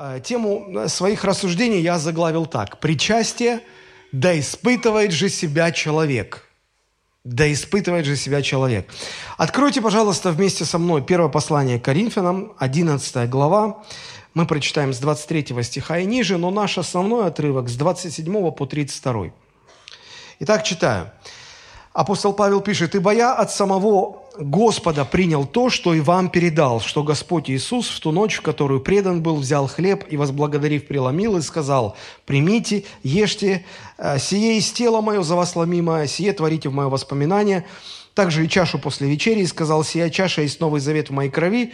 Э, тему своих рассуждений я заглавил так. Причастие, да испытывает же себя человек. Да испытывает же себя человек. Откройте, пожалуйста, вместе со мной первое послание к Коринфянам, 11 глава. Мы прочитаем с 23 стиха и ниже, но наш основной отрывок с 27 по 32. Итак, читаю. Апостол Павел пишет, «Ибо я от самого Господа принял то, что и вам передал, что Господь Иисус в ту ночь, в которую предан был, взял хлеб и, возблагодарив, преломил и сказал, «Примите, ешьте, э, сие из тела мое за вас ломимое, сие творите в мое воспоминание». Также и чашу после вечери, и сказал, «Сия чаша есть новый завет в моей крови,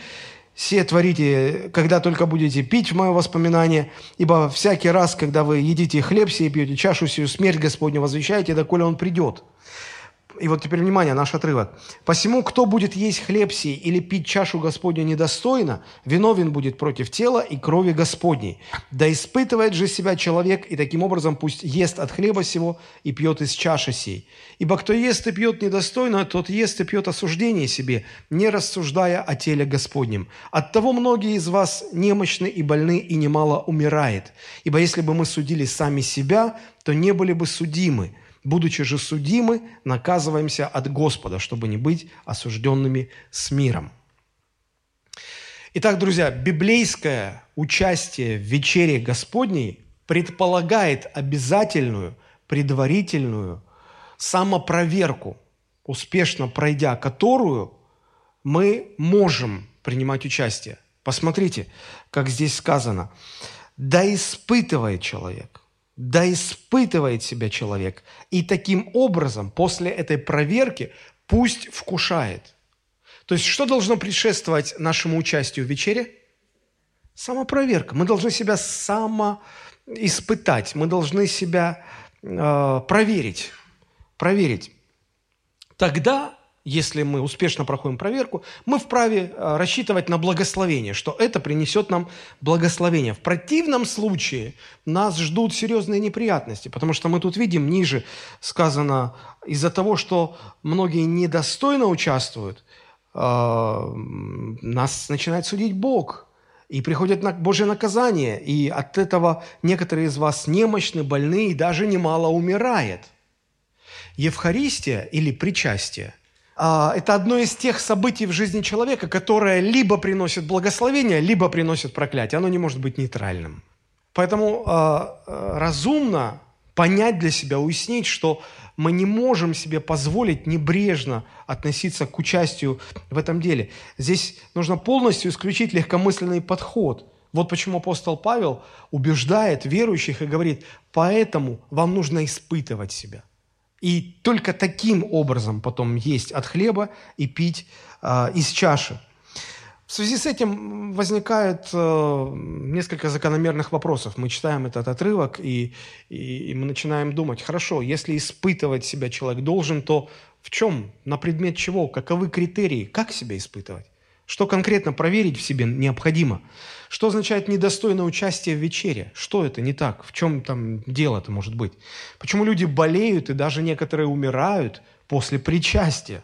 все творите, когда только будете пить в мое воспоминание, ибо всякий раз, когда вы едите хлеб сей, пьете чашу сию, смерть Господню возвещаете, доколе Он придет». И вот теперь внимание, наш отрывок. «Посему, кто будет есть хлеб сей или пить чашу Господню недостойно, виновен будет против тела и крови Господней. Да испытывает же себя человек, и таким образом пусть ест от хлеба сего и пьет из чаши сей. Ибо кто ест и пьет недостойно, тот ест и пьет осуждение себе, не рассуждая о теле Господнем. Оттого многие из вас немощны и больны, и немало умирает. Ибо если бы мы судили сами себя, то не были бы судимы» будучи же судимы, наказываемся от Господа, чтобы не быть осужденными с миром. Итак, друзья, библейское участие в вечере Господней предполагает обязательную, предварительную самопроверку, успешно пройдя которую мы можем принимать участие. Посмотрите, как здесь сказано. «Да испытывает человек, да испытывает себя человек. И таким образом, после этой проверки, пусть вкушает. То есть, что должно предшествовать нашему участию в вечере? Самопроверка. Мы должны себя самоиспытать, мы должны себя э, проверить. Проверить. Тогда если мы успешно проходим проверку, мы вправе э, рассчитывать на благословение, что это принесет нам благословение. В противном случае нас ждут серьезные неприятности, потому что мы тут видим ниже сказано, из-за того, что многие недостойно участвуют, э, нас начинает судить Бог, и приходит на Божье наказание, и от этого некоторые из вас немощны, больны и даже немало умирает. Евхаристия или причастие – это одно из тех событий в жизни человека, которое либо приносит благословение, либо приносит проклятие. Оно не может быть нейтральным. Поэтому а, а, разумно понять для себя, уяснить, что мы не можем себе позволить небрежно относиться к участию в этом деле. Здесь нужно полностью исключить легкомысленный подход. Вот почему апостол Павел убеждает верующих и говорит, поэтому вам нужно испытывать себя – и только таким образом потом есть от хлеба и пить э, из чаши. В связи с этим возникает э, несколько закономерных вопросов. Мы читаем этот отрывок, и, и, и мы начинаем думать, хорошо, если испытывать себя человек должен, то в чем, на предмет чего, каковы критерии, как себя испытывать? Что конкретно проверить в себе необходимо? Что означает недостойное участие в вечере? Что это не так? В чем там дело-то может быть? Почему люди болеют и даже некоторые умирают после причастия?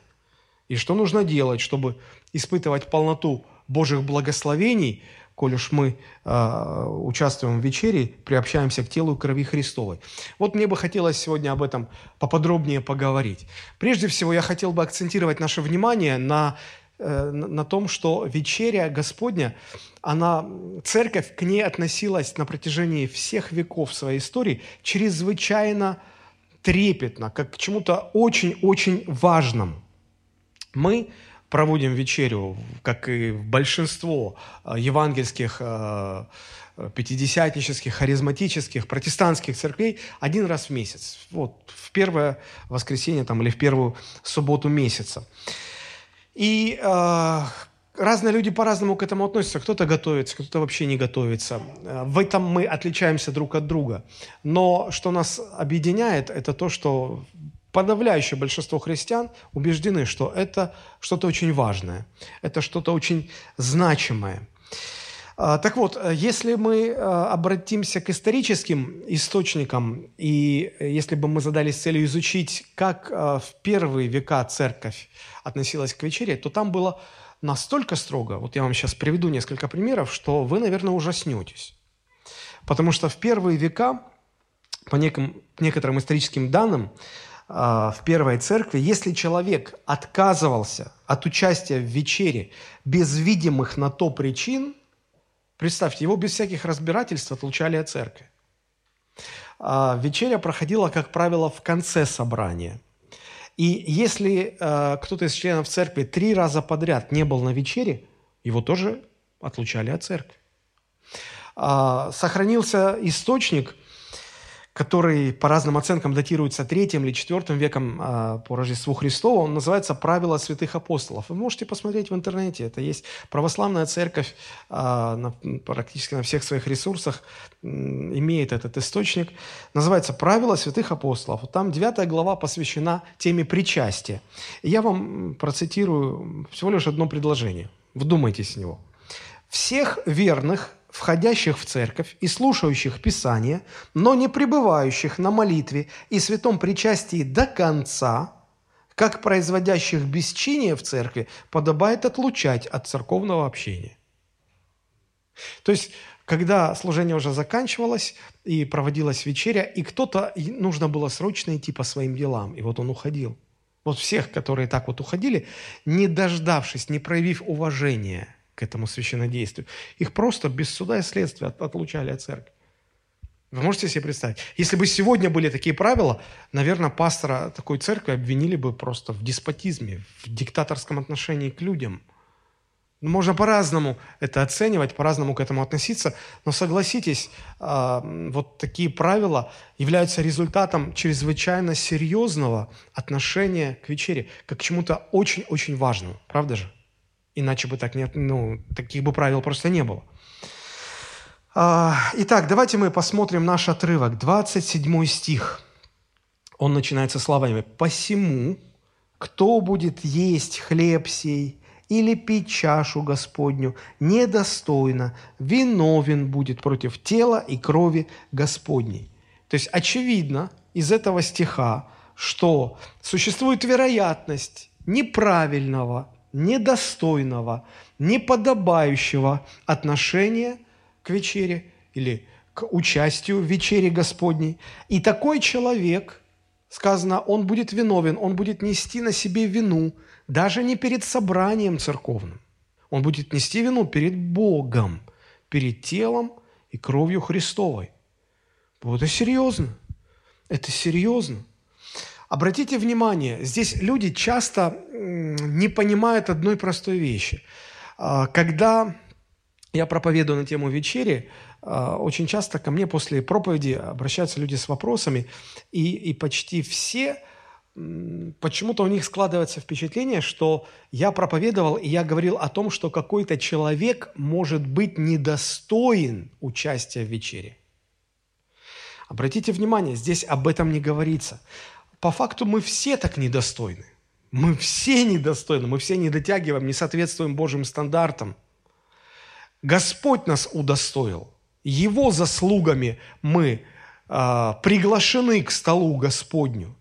И что нужно делать, чтобы испытывать полноту Божьих благословений, коль уж мы э, участвуем в вечере, приобщаемся к телу и крови Христовой. Вот мне бы хотелось сегодня об этом поподробнее поговорить. Прежде всего, я хотел бы акцентировать наше внимание на на том, что вечеря Господня, она, церковь к ней относилась на протяжении всех веков своей истории чрезвычайно трепетно, как к чему-то очень-очень важному. Мы проводим вечерю, как и большинство э, евангельских, э, пятидесятнических, харизматических, протестантских церквей один раз в месяц. Вот, в первое воскресенье там, или в первую субботу месяца. И э, разные люди по-разному к этому относятся. Кто-то готовится, кто-то вообще не готовится. В этом мы отличаемся друг от друга. Но что нас объединяет, это то, что подавляющее большинство христиан убеждены, что это что-то очень важное, это что-то очень значимое. А, так вот, если мы э, обратимся к историческим источникам, и если бы мы задались целью изучить, как э, в первые века церковь относилась к вечере, то там было настолько строго, вот я вам сейчас приведу несколько примеров, что вы, наверное, ужаснетесь. Потому что в первые века, по неким, некоторым историческим данным, в первой церкви, если человек отказывался от участия в вечере без видимых на то причин, представьте, его без всяких разбирательств отлучали от церкви. А, вечеря проходила, как правило, в конце собрания. И если а, кто-то из членов церкви три раза подряд не был на вечере, его тоже отлучали от церкви. Сохранился источник – который по разным оценкам датируется третьим или четвертым веком а, по Рождеству Христову, он называется «Правила святых апостолов». Вы можете посмотреть в интернете. Это есть православная церковь а, на, практически на всех своих ресурсах имеет этот источник. Называется «Правила святых апостолов». Там девятая глава посвящена теме причастия. Я вам процитирую всего лишь одно предложение. Вдумайтесь в него. «Всех верных входящих в церковь и слушающих Писание, но не пребывающих на молитве и святом причастии до конца, как производящих бесчиние в церкви, подобает отлучать от церковного общения. То есть, когда служение уже заканчивалось и проводилась вечеря, и кто-то, нужно было срочно идти по своим делам, и вот он уходил. Вот всех, которые так вот уходили, не дождавшись, не проявив уважения – этому священнодействию. Их просто без суда и следствия отлучали от церкви. Вы можете себе представить? Если бы сегодня были такие правила, наверное, пастора такой церкви обвинили бы просто в деспотизме, в диктаторском отношении к людям. Ну, можно по-разному это оценивать, по-разному к этому относиться, но согласитесь, а, вот такие правила являются результатом чрезвычайно серьезного отношения к вечере, как к чему-то очень-очень важному. Правда же? Иначе бы так нет, ну, таких бы правил просто не было. А, итак, давайте мы посмотрим наш отрывок. 27 стих. Он начинается словами «Посему, кто будет есть хлеб сей или пить чашу Господню недостойно, виновен будет против тела и крови Господней». То есть очевидно из этого стиха, что существует вероятность неправильного недостойного, неподобающего отношения к вечере или к участию в вечере Господней. И такой человек, сказано, он будет виновен, он будет нести на себе вину, даже не перед собранием церковным. Он будет нести вину перед Богом, перед телом и кровью Христовой. Вот это серьезно. Это серьезно. Обратите внимание, здесь люди часто не понимают одной простой вещи. А, когда я проповедую на тему вечери, а, очень часто ко мне после проповеди обращаются люди с вопросами, и, и почти все почему-то у них складывается впечатление, что я проповедовал, и я говорил о том, что какой-то человек может быть недостоин участия в вечере. Обратите внимание, здесь об этом не говорится по факту мы все так недостойны. Мы все недостойны, мы все не дотягиваем, не соответствуем Божьим стандартам. Господь нас удостоил. Его заслугами мы э, приглашены к столу Господню.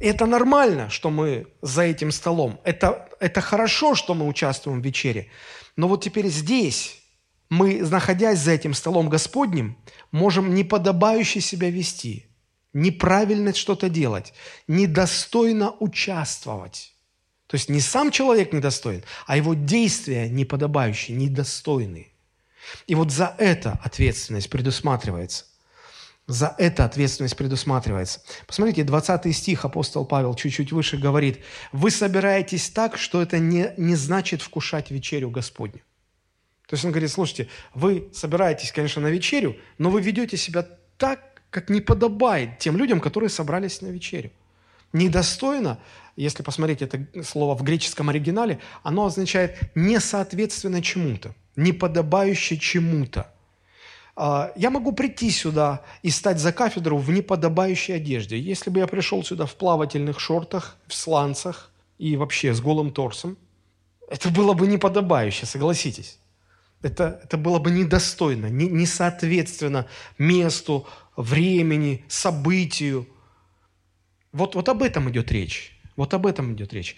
это нормально, что мы за этим столом. Это, это хорошо, что мы участвуем в вечере. Но вот теперь здесь мы, находясь за этим столом Господним, можем неподобающе себя вести – неправильно что-то делать, недостойно участвовать. То есть не сам человек недостоин, а его действия неподобающие, недостойные. И вот за это ответственность предусматривается. За это ответственность предусматривается. Посмотрите, 20 стих апостол Павел чуть-чуть выше говорит, «Вы собираетесь так, что это не, не значит вкушать вечерю Господню». То есть он говорит, слушайте, вы собираетесь, конечно, на вечерю, но вы ведете себя так, как не подобает тем людям, которые собрались на вечерю. Недостойно, если посмотреть это слово в греческом оригинале, оно означает несоответственно чему-то, неподобающе чему-то. А, я могу прийти сюда и стать за кафедру в неподобающей одежде. Если бы я пришел сюда в плавательных шортах, в сланцах и вообще с голым торсом, это было бы неподобающе, согласитесь. Это, это было бы недостойно, не, не соответственно месту, времени, событию. Вот, вот об этом идет речь. Вот об этом идет речь.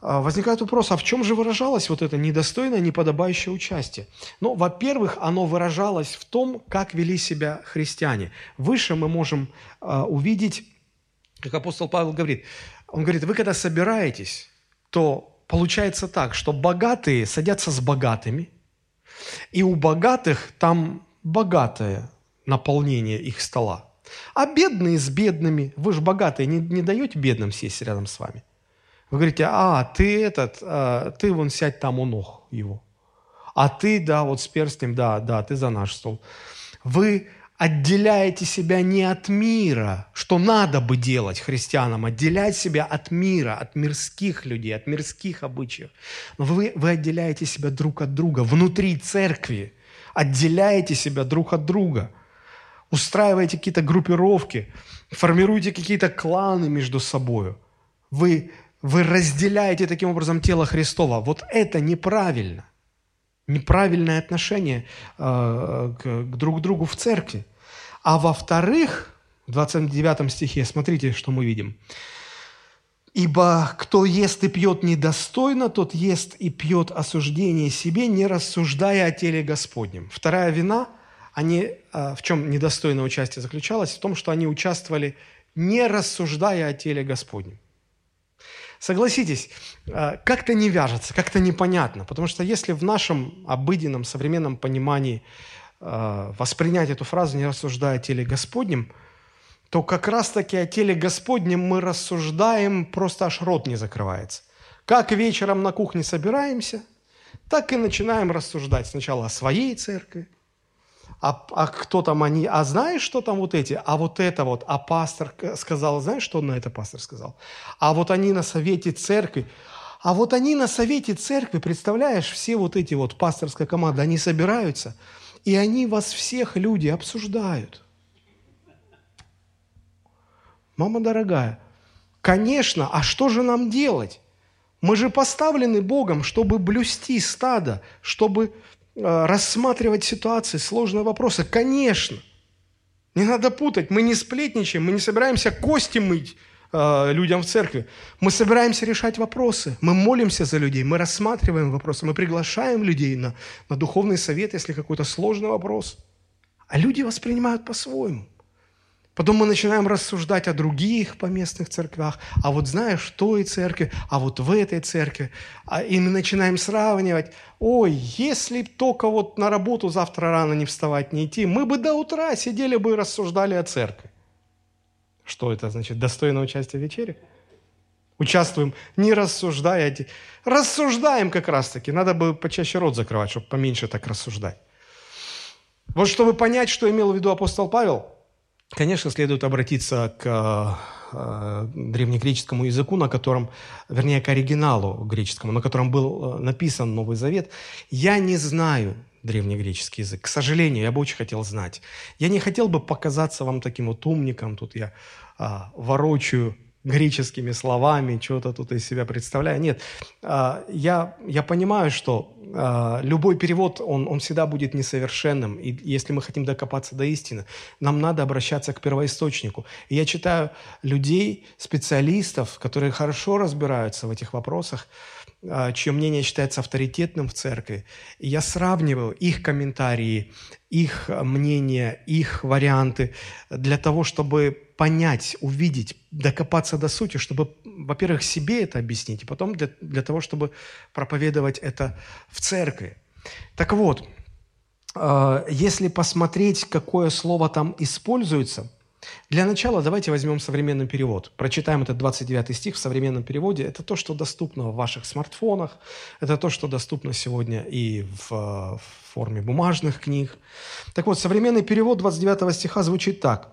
а, возникает вопрос, а в чем же выражалось вот это недостойное, неподобающее участие? Ну, во-первых, оно выражалось в том, как вели себя христиане. Выше мы можем э, увидеть, как апостол Павел говорит, он говорит, вы когда собираетесь, то получается так, что богатые садятся с богатыми, и у богатых там богатое наполнение их стола. А бедные с бедными, вы же богатые, не, не даете бедным сесть рядом с вами – вы говорите, а, ты этот, а, ты вон сядь там у ног его. А ты, да, вот с перстнем, да, да, ты за наш стол. Вы отделяете себя не от мира, что надо бы делать христианам, отделять себя от мира, от мирских людей, от мирских обычаев. Но вы, вы отделяете себя друг от друга внутри церкви, отделяете себя друг от друга, устраиваете какие-то группировки, формируете какие-то кланы между собой. Вы вы разделяете таким образом тело Христова. Вот это неправильно. Неправильное отношение э, к, к друг другу в церкви. А во-вторых, в 29 стихе, смотрите, что мы видим. «Ибо кто ест и пьет недостойно, тот ест и пьет осуждение себе, не рассуждая о теле Господнем». Вторая вина, они, э, в чем недостойное участие заключалось? В том, что они участвовали, не рассуждая о теле Господнем. Согласитесь, э, как-то не вяжется, как-то непонятно, потому что если в нашем обыденном, современном понимании э, воспринять эту фразу, не рассуждая о теле Господнем, то как раз-таки о теле Господнем мы рассуждаем, просто аж рот не закрывается. Как вечером на кухне собираемся, так и начинаем рассуждать сначала о своей церкви, а, а кто там они, а знаешь, что там вот эти, а вот это вот, а пастор сказал, знаешь, что на это пастор сказал? А вот они на совете церкви, а вот они на совете церкви, представляешь, все вот эти вот пасторская команда, они собираются, и они вас всех люди обсуждают. Мама дорогая, конечно, а что же нам делать? Мы же поставлены Богом, чтобы блюсти стадо, чтобы рассматривать ситуации, сложные вопросы. Конечно. Не надо путать. Мы не сплетничаем, мы не собираемся кости мыть э, людям в церкви. Мы собираемся решать вопросы. Мы молимся за людей, мы рассматриваем вопросы, мы приглашаем людей на, на духовный совет, если какой-то сложный вопрос. А люди воспринимают по-своему. Потом мы начинаем рассуждать о других поместных церквях, а вот знаешь, в той церкви, а вот в этой церкви. А, и мы начинаем сравнивать. Ой, если только вот на работу завтра рано не вставать, не идти, мы бы до утра сидели бы и рассуждали о церкви. Что это значит? Достойное участие в вечере? Участвуем, не рассуждая. Рассуждаем как раз-таки. Надо бы почаще рот закрывать, чтобы поменьше так рассуждать. Вот чтобы понять, что имел в виду апостол Павел – Конечно, следует обратиться к э, древнегреческому языку, на котором, вернее, к оригиналу греческому, на котором был э, написан Новый Завет. Я не знаю древнегреческий язык. К сожалению, я бы очень хотел знать. Я не хотел бы показаться вам таким вот умником. Тут я а, ворочаю греческими словами, что-то тут из себя представляю. Нет, а, я, я понимаю, что любой перевод, он, он всегда будет несовершенным. И если мы хотим докопаться до истины, нам надо обращаться к первоисточнику. И я читаю людей, специалистов, которые хорошо разбираются в этих вопросах, а, чье мнение считается авторитетным в церкви. И я сравниваю их комментарии, их мнения, их варианты для того, чтобы понять, увидеть, докопаться до сути, чтобы, во-первых, себе это объяснить, и потом для, для того, чтобы проповедовать это в церкви. Так вот, а, если посмотреть, какое слово там используется – для начала давайте возьмем современный перевод. Прочитаем этот 29 стих в современном переводе. Это то, что доступно в ваших смартфонах, это то, что доступно сегодня и в, в форме бумажных книг. Так вот, современный перевод 29 стиха звучит так.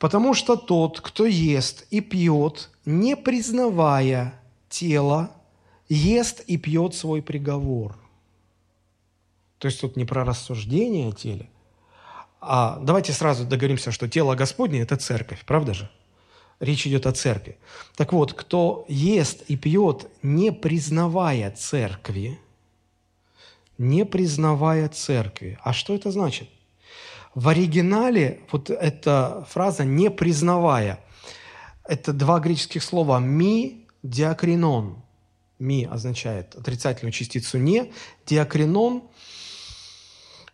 «Потому что тот, кто ест и пьет, не признавая тело, ест и пьет свой приговор». То есть тут не про рассуждение о теле – а давайте сразу договоримся, что тело Господне – это церковь, правда же? Речь идет о церкви. Так вот, кто ест и пьет, не признавая церкви, не признавая церкви. А что это значит? В оригинале вот эта фраза «не признавая» – это два греческих слова «ми» диакринон. ми означает отрицательную частицу «не», диакринон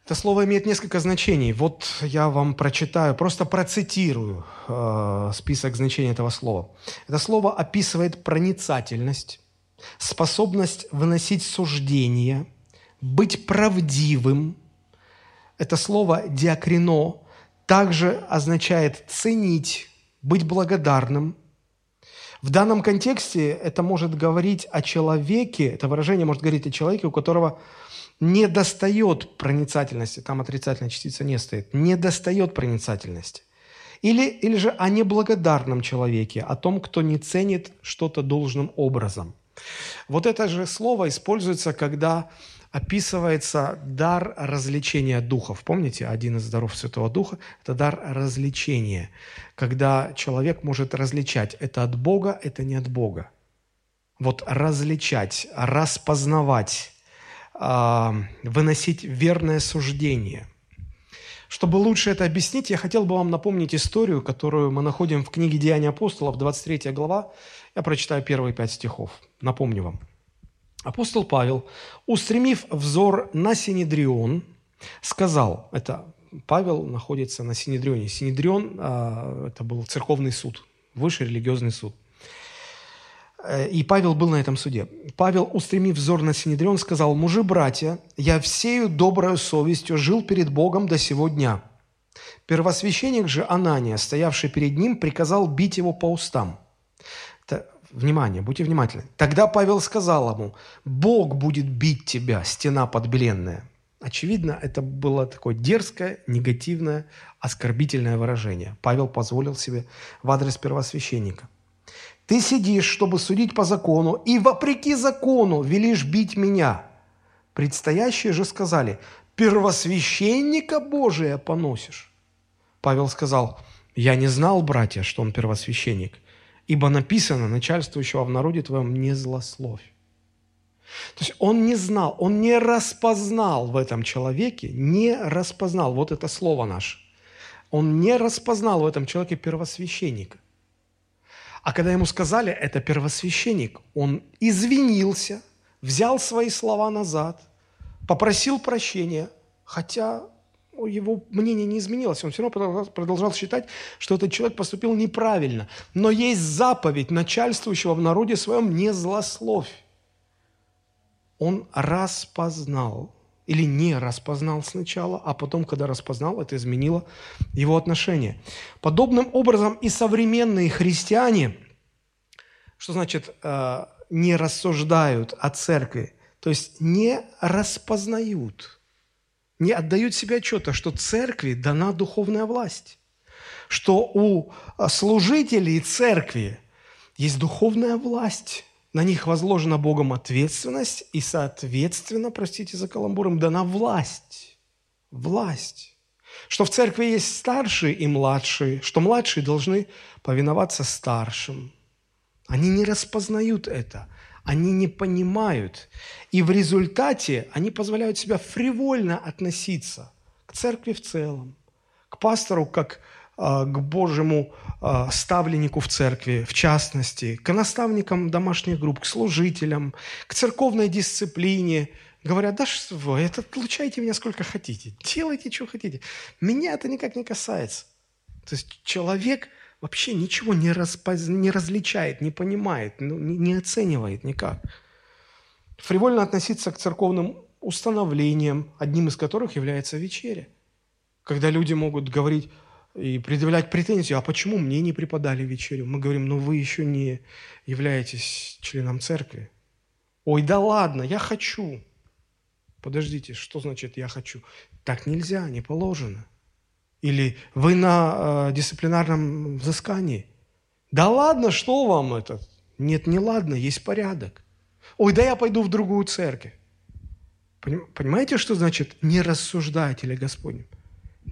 это слово имеет несколько значений. Вот я вам прочитаю, просто процитирую э, список значений этого слова. Это слово описывает проницательность, способность выносить суждения, быть правдивым. Это слово «диакрино» также означает ценить, быть благодарным. В данном контексте это может говорить о человеке, это выражение может говорить о человеке, у которого не достает проницательности, там отрицательная частица не стоит, не достает проницательности. Или, или же о неблагодарном человеке, о том, кто не ценит что-то должным образом. Вот это же слово используется, когда описывается дар развлечения духов. Помните, один из даров Святого Духа – это дар развлечения, когда человек может различать, это от Бога, это не от Бога. Вот различать, распознавать, а, выносить верное суждение. Чтобы лучше это объяснить, я хотел бы вам напомнить историю, которую мы находим в книге «Деяния апостолов», 23 глава. Я прочитаю первые пять стихов. Напомню вам. Апостол Павел, устремив взор на Синедрион, сказал, это Павел находится на Синедрионе. Синедрион а, – это был церковный суд, высший религиозный суд – Э, и Павел был на этом суде. Павел, устремив взор на Синедрион, сказал, «Мужи, братья, я всею доброю совестью жил перед Богом до сего дня». Первосвященник же Анания, стоявший перед ним, приказал бить его по устам. Внимание, будьте внимательны. Тогда Павел сказал ему, «Бог будет бить тебя, стена подбеленная». Очевидно, это было такое дерзкое, негативное, оскорбительное выражение. Павел позволил себе в адрес первосвященника. Ты сидишь, чтобы судить по закону, и вопреки закону велишь бить меня. Предстоящие же сказали, первосвященника Божия поносишь. Павел сказал, я не знал, братья, что он первосвященник, ибо написано начальствующего в народе твоем не злословь. То есть он не знал, он не распознал в этом человеке, не распознал, вот это слово наше, он не распознал в этом человеке первосвященника. А когда ему сказали, это первосвященник, он извинился, взял свои слова назад, попросил прощения, хотя его мнение не изменилось, он все равно продолжал считать, что этот человек поступил неправильно. Но есть заповедь начальствующего в народе своем не злословь. Он распознал или не распознал сначала, а потом, когда распознал, это изменило его отношение. Подобным образом и современные христиане, что значит э, не рассуждают о церкви, то есть не распознают, не отдают себе отчета, что церкви дана духовная власть, что у служителей церкви есть духовная власть, на них возложена Богом ответственность, и, соответственно, простите за каламбур, дана власть. Власть. Что в церкви есть старшие и младшие, что младшие должны повиноваться старшим. Они не распознают это, они не понимают. И в результате они позволяют себя фривольно относиться к церкви в целом, к пастору как а, к Божьему а, ставленнику в церкви, в частности, к наставникам домашних групп, к служителям, к церковной дисциплине. Говорят, да что вы, это отлучайте меня сколько хотите, делайте, что хотите. Меня это никак не касается. То есть человек вообще ничего не, распоз... не различает, не понимает, ну, не, не оценивает никак. Фривольно относиться к церковным установлениям, одним из которых является вечеря. Когда люди могут говорить, и предъявлять претензию, а почему мне не преподали вечерю? Мы говорим, ну вы еще не являетесь членом церкви. Ой, да ладно, я хочу. Подождите, что значит я хочу? Так нельзя, не положено. Или вы на э, дисциплинарном взыскании. Да ладно, что вам это? Нет, не ладно, есть порядок. Ой, да я пойду в другую церковь. Понимаете, что значит не рассуждайте ли Господнем?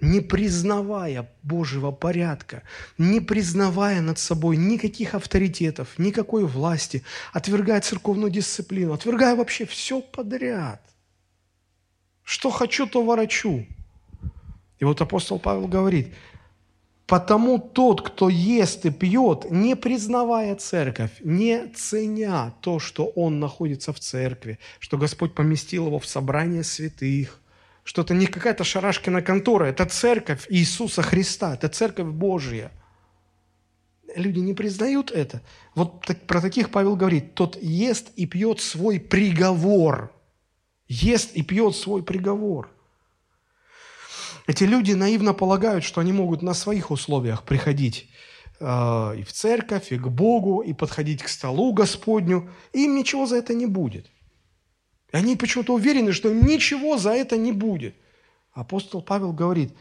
не признавая Божьего порядка, не признавая над собой никаких авторитетов, никакой власти, отвергая церковную дисциплину, отвергая вообще все подряд. Что хочу, то ворочу. И вот апостол Павел говорит, Потому тот, кто ест и пьет, не признавая церковь, не ценя то, что он находится в церкви, что Господь поместил его в собрание святых, что это не какая-то шарашкина контора, это церковь Иисуса Христа, это церковь Божья. Люди не признают это. Вот так, про таких Павел говорит, тот ест и пьет свой приговор. Ест и пьет свой приговор. Эти люди наивно полагают, что они могут на своих условиях приходить э, и в церковь, и к Богу, и подходить к столу Господню. И им ничего за это не будет. И они почему-то уверены, что им ничего за это не будет. Апостол Павел говорит,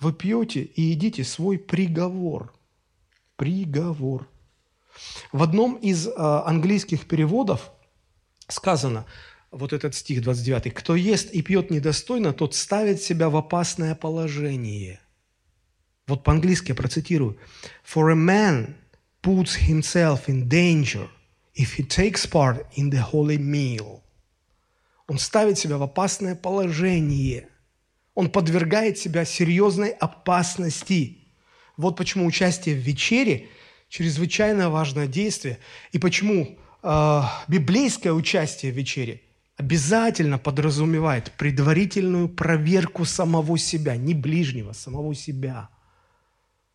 вы пьете и едите свой приговор. Приговор. В одном из э, английских переводов сказано – вот этот стих 29. «Кто ест и пьет недостойно, тот ставит себя в опасное положение». Вот по-английски я процитирую. «For a man puts himself in danger if he takes part in the holy meal». Он ставит себя в опасное положение. Он подвергает себя серьезной опасности. Вот почему участие в вечере – чрезвычайно важное действие, и почему э, библейское участие в вечере – обязательно подразумевает предварительную проверку самого себя, не ближнего, самого себя.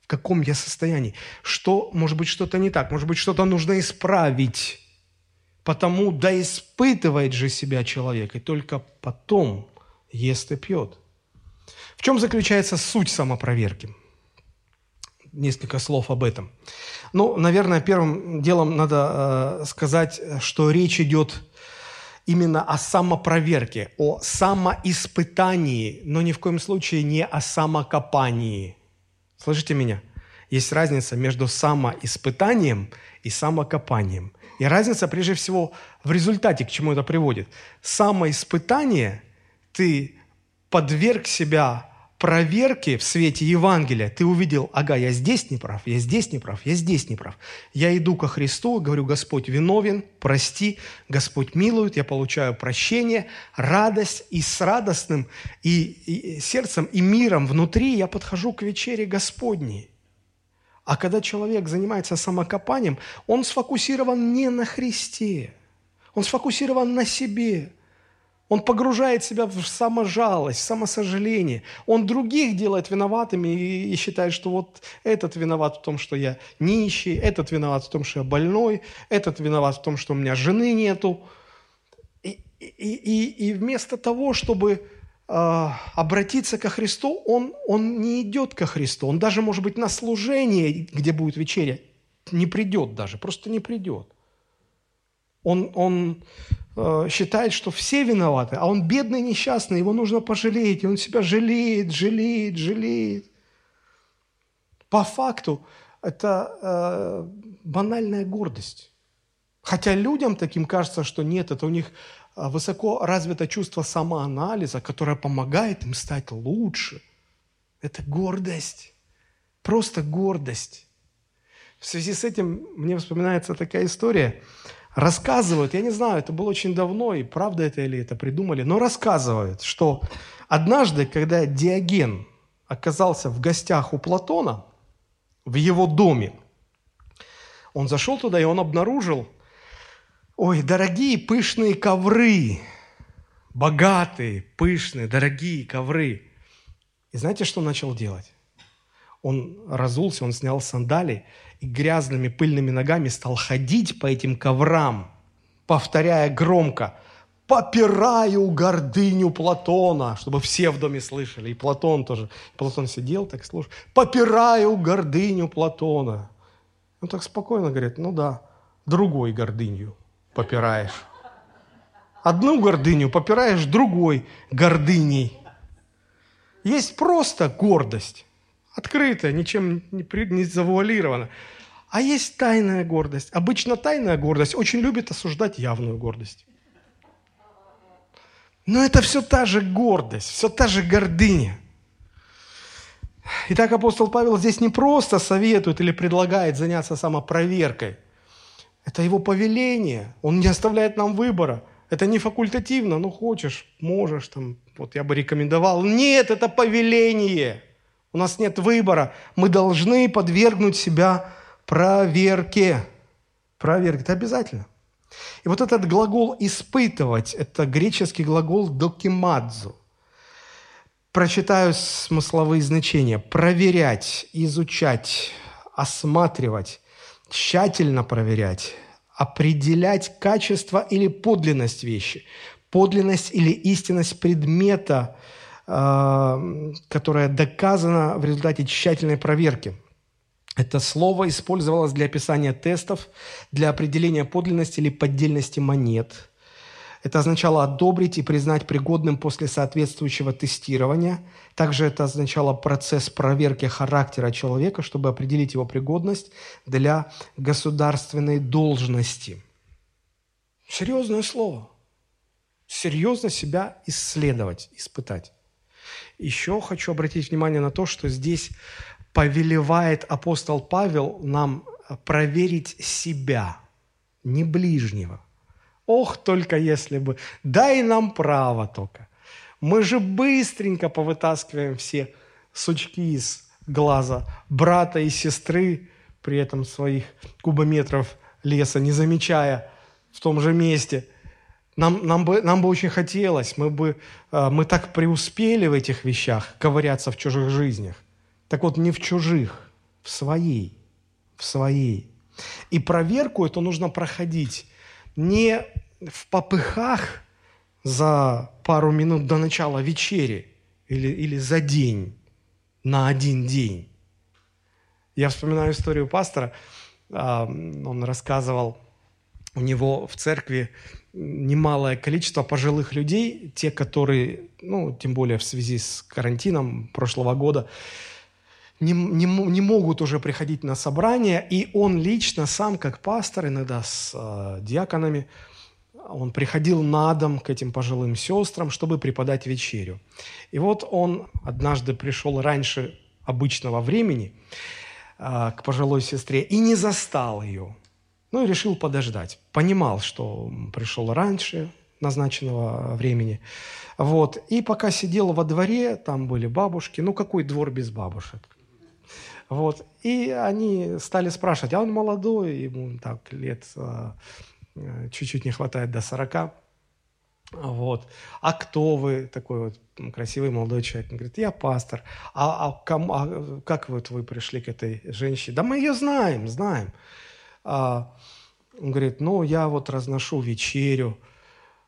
В каком я состоянии? Что, может быть, что-то не так, может быть, что-то нужно исправить. Потому да испытывает же себя человек, и только потом ест и пьет. В чем заключается суть самопроверки? Несколько слов об этом. Ну, наверное, первым делом надо э, сказать, что речь идет именно о самопроверке, о самоиспытании, но ни в коем случае не о самокопании. Слышите меня? Есть разница между самоиспытанием и самокопанием. И разница прежде всего в результате, к чему это приводит. Самоиспытание – ты подверг себя проверки в свете Евангелия ты увидел, ага, я здесь не прав, я здесь не прав, я здесь не прав. Я иду ко Христу, говорю, Господь виновен, прости, Господь милует, я получаю прощение, радость, и с радостным и, и сердцем, и миром внутри я подхожу к вечере Господней. А когда человек занимается самокопанием, он сфокусирован не на Христе, он сфокусирован на себе – он погружает себя в саможалость, самосожаление. Он других делает виноватыми и, и считает, что вот этот виноват в том, что я нищий, этот виноват в том, что я больной, этот виноват в том, что у меня жены нету. И, и, и, и вместо того, чтобы э, обратиться ко Христу, он, он не идет ко Христу. Он даже, может быть, на служение, где будет вечеря, не придет даже, просто не придет. Он, он э, считает, что все виноваты, а он бедный, несчастный, его нужно пожалеть, и он себя жалеет, жалеет, жалеет. По факту это э, банальная гордость. Хотя людям таким кажется, что нет, это у них э, высоко развито чувство самоанализа, которое помогает им стать лучше. Это гордость, просто гордость. В связи с этим мне вспоминается такая история – рассказывают, я не знаю, это было очень давно, и правда это или это придумали, но рассказывают, что однажды, когда Диоген оказался в гостях у Платона, в его доме, он зашел туда, и он обнаружил, ой, дорогие пышные ковры, богатые, пышные, дорогие ковры. И знаете, что он начал делать? Он разулся, он снял сандали и грязными пыльными ногами стал ходить по этим коврам, повторяя громко «Попираю гордыню Платона», чтобы все в доме слышали, и Платон тоже. Платон сидел так слушал «Попираю гордыню Платона». Он так спокойно говорит, ну да, другой гордынью попираешь. Одну гордыню попираешь другой гордыней. Есть просто гордость открытая, ничем не, при, не завуалирована. А есть тайная гордость. Обычно тайная гордость очень любит осуждать явную гордость. Но это все та же гордость, все та же гордыня. Итак, апостол Павел здесь не просто советует или предлагает заняться самопроверкой. Это его повеление. Он не оставляет нам выбора. Это не факультативно. Ну, хочешь, можешь, там, вот я бы рекомендовал. Нет, это повеление. У нас нет выбора. Мы должны подвергнуть себя проверке. Проверке. Это обязательно. И вот этот глагол «испытывать» – это греческий глагол «докимадзу». Прочитаю смысловые значения. Проверять, изучать, осматривать, тщательно проверять, определять качество или подлинность вещи, подлинность или истинность предмета, э, которая доказана в результате тщательной проверки. Это слово использовалось для описания тестов, для определения подлинности или поддельности монет. Это означало одобрить и признать пригодным после соответствующего тестирования. Также это означало процесс проверки характера человека, чтобы определить его пригодность для государственной должности. Серьезное слово. Серьезно себя исследовать, испытать. Еще хочу обратить внимание на то, что здесь повелевает апостол Павел нам проверить себя, не ближнего. Ох, только если бы. Дай нам право только. Мы же быстренько повытаскиваем все сучки из глаза брата и сестры, при этом своих кубометров леса, не замечая в том же месте. Нам, нам, бы, нам бы очень хотелось, мы бы э, мы так преуспели в этих вещах, ковыряться в чужих жизнях. Так вот, не в чужих, в своей, в своей. И проверку эту нужно проходить не в попыхах за пару минут до начала вечери или, или за день, на один день. Я вспоминаю историю пастора, он рассказывал, у него в церкви немалое количество пожилых людей, те, которые, ну, тем более в связи с карантином прошлого года, не, не, не могут уже приходить на собрания, и он лично сам, как пастор, иногда с э, диаконами, он приходил на дом к этим пожилым сестрам, чтобы преподать вечерю. И вот он однажды пришел раньше обычного времени э, к пожилой сестре и не застал ее. Ну и решил подождать. Понимал, что пришел раньше назначенного времени. Вот. И пока сидел во дворе, там были бабушки. Ну, какой двор без бабушек? Вот. И они стали спрашивать, а он молодой, ему так лет а, э, чуть-чуть не хватает до 40. Вот. А кто вы? Такой вот красивый молодой человек. Он говорит, я пастор. А, а, кому, а как вот вы пришли к этой женщине? Да мы ее знаем, знаем. А, он говорит, ну, я вот разношу вечерю.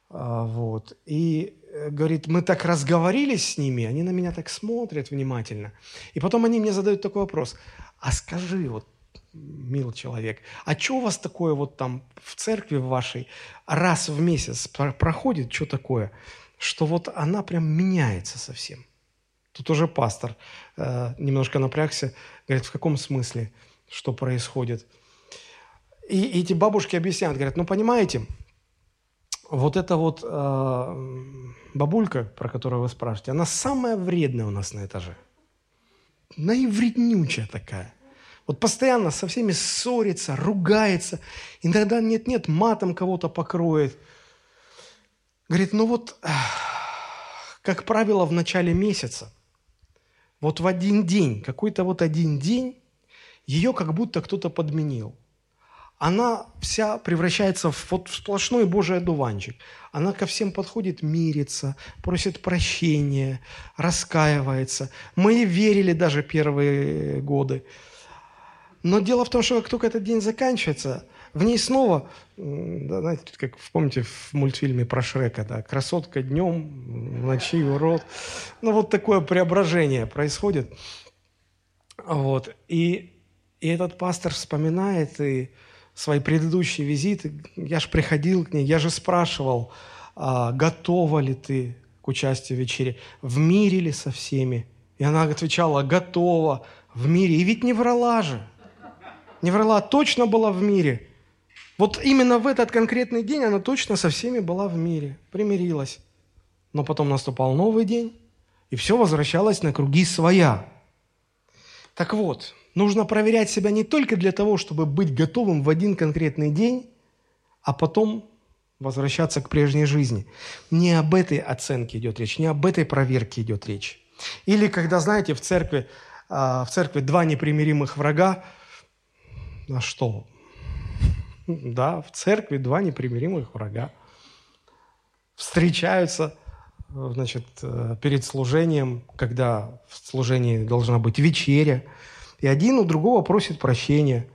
А, вот. И Э, говорит, мы так разговорились с ними, они на меня так смотрят внимательно. И потом они мне задают такой вопрос, а скажи, вот, мил человек, а что у вас такое вот там в церкви вашей раз в месяц проходит, что такое, что вот она прям меняется совсем? Тут уже пастор э, немножко напрягся, говорит, в каком смысле, что происходит? И, и эти бабушки объясняют, говорят, ну понимаете, вот эта вот э, бабулька, про которую вы спрашиваете, она самая вредная у нас на этаже. Наивреднючая такая. Вот постоянно со всеми ссорится, ругается. Иногда нет-нет, матом кого-то покроет. Говорит, ну вот, как правило, в начале месяца, вот в один день, какой-то вот один день, ее как будто кто-то подменил – она вся превращается в, вот, в сплошной Божий одуванчик. Она ко всем подходит, мирится, просит прощения, раскаивается. Мы ей верили даже первые годы. Но дело в том, что как только этот день заканчивается, в ней снова, да, знаете, как помните в мультфильме про Шрека, да, красотка днем, в ночи урод. Ну, вот такое преображение происходит. Вот. И, и этот пастор вспоминает и свои предыдущие визиты, я же приходил к ней, я же спрашивал, а, готова ли ты к участию в вечере, в мире ли со всеми. И она отвечала, готова, в мире. И ведь не врала же. Не врала, точно была в мире. Вот именно в этот конкретный день она точно со всеми была в мире, примирилась. Но потом наступал новый день, и все возвращалось на круги своя. Так вот, Нужно проверять себя не только для того, чтобы быть готовым в один конкретный день, а потом возвращаться к прежней жизни. Не об этой оценке идет речь, не об этой проверке идет речь. Или когда, знаете, в церкви а, в церкви два непримиримых врага, а что? Да, в церкви два непримиримых врага встречаются значит, э, перед служением, когда в служении должна быть вечеря, и один у другого просит прощения.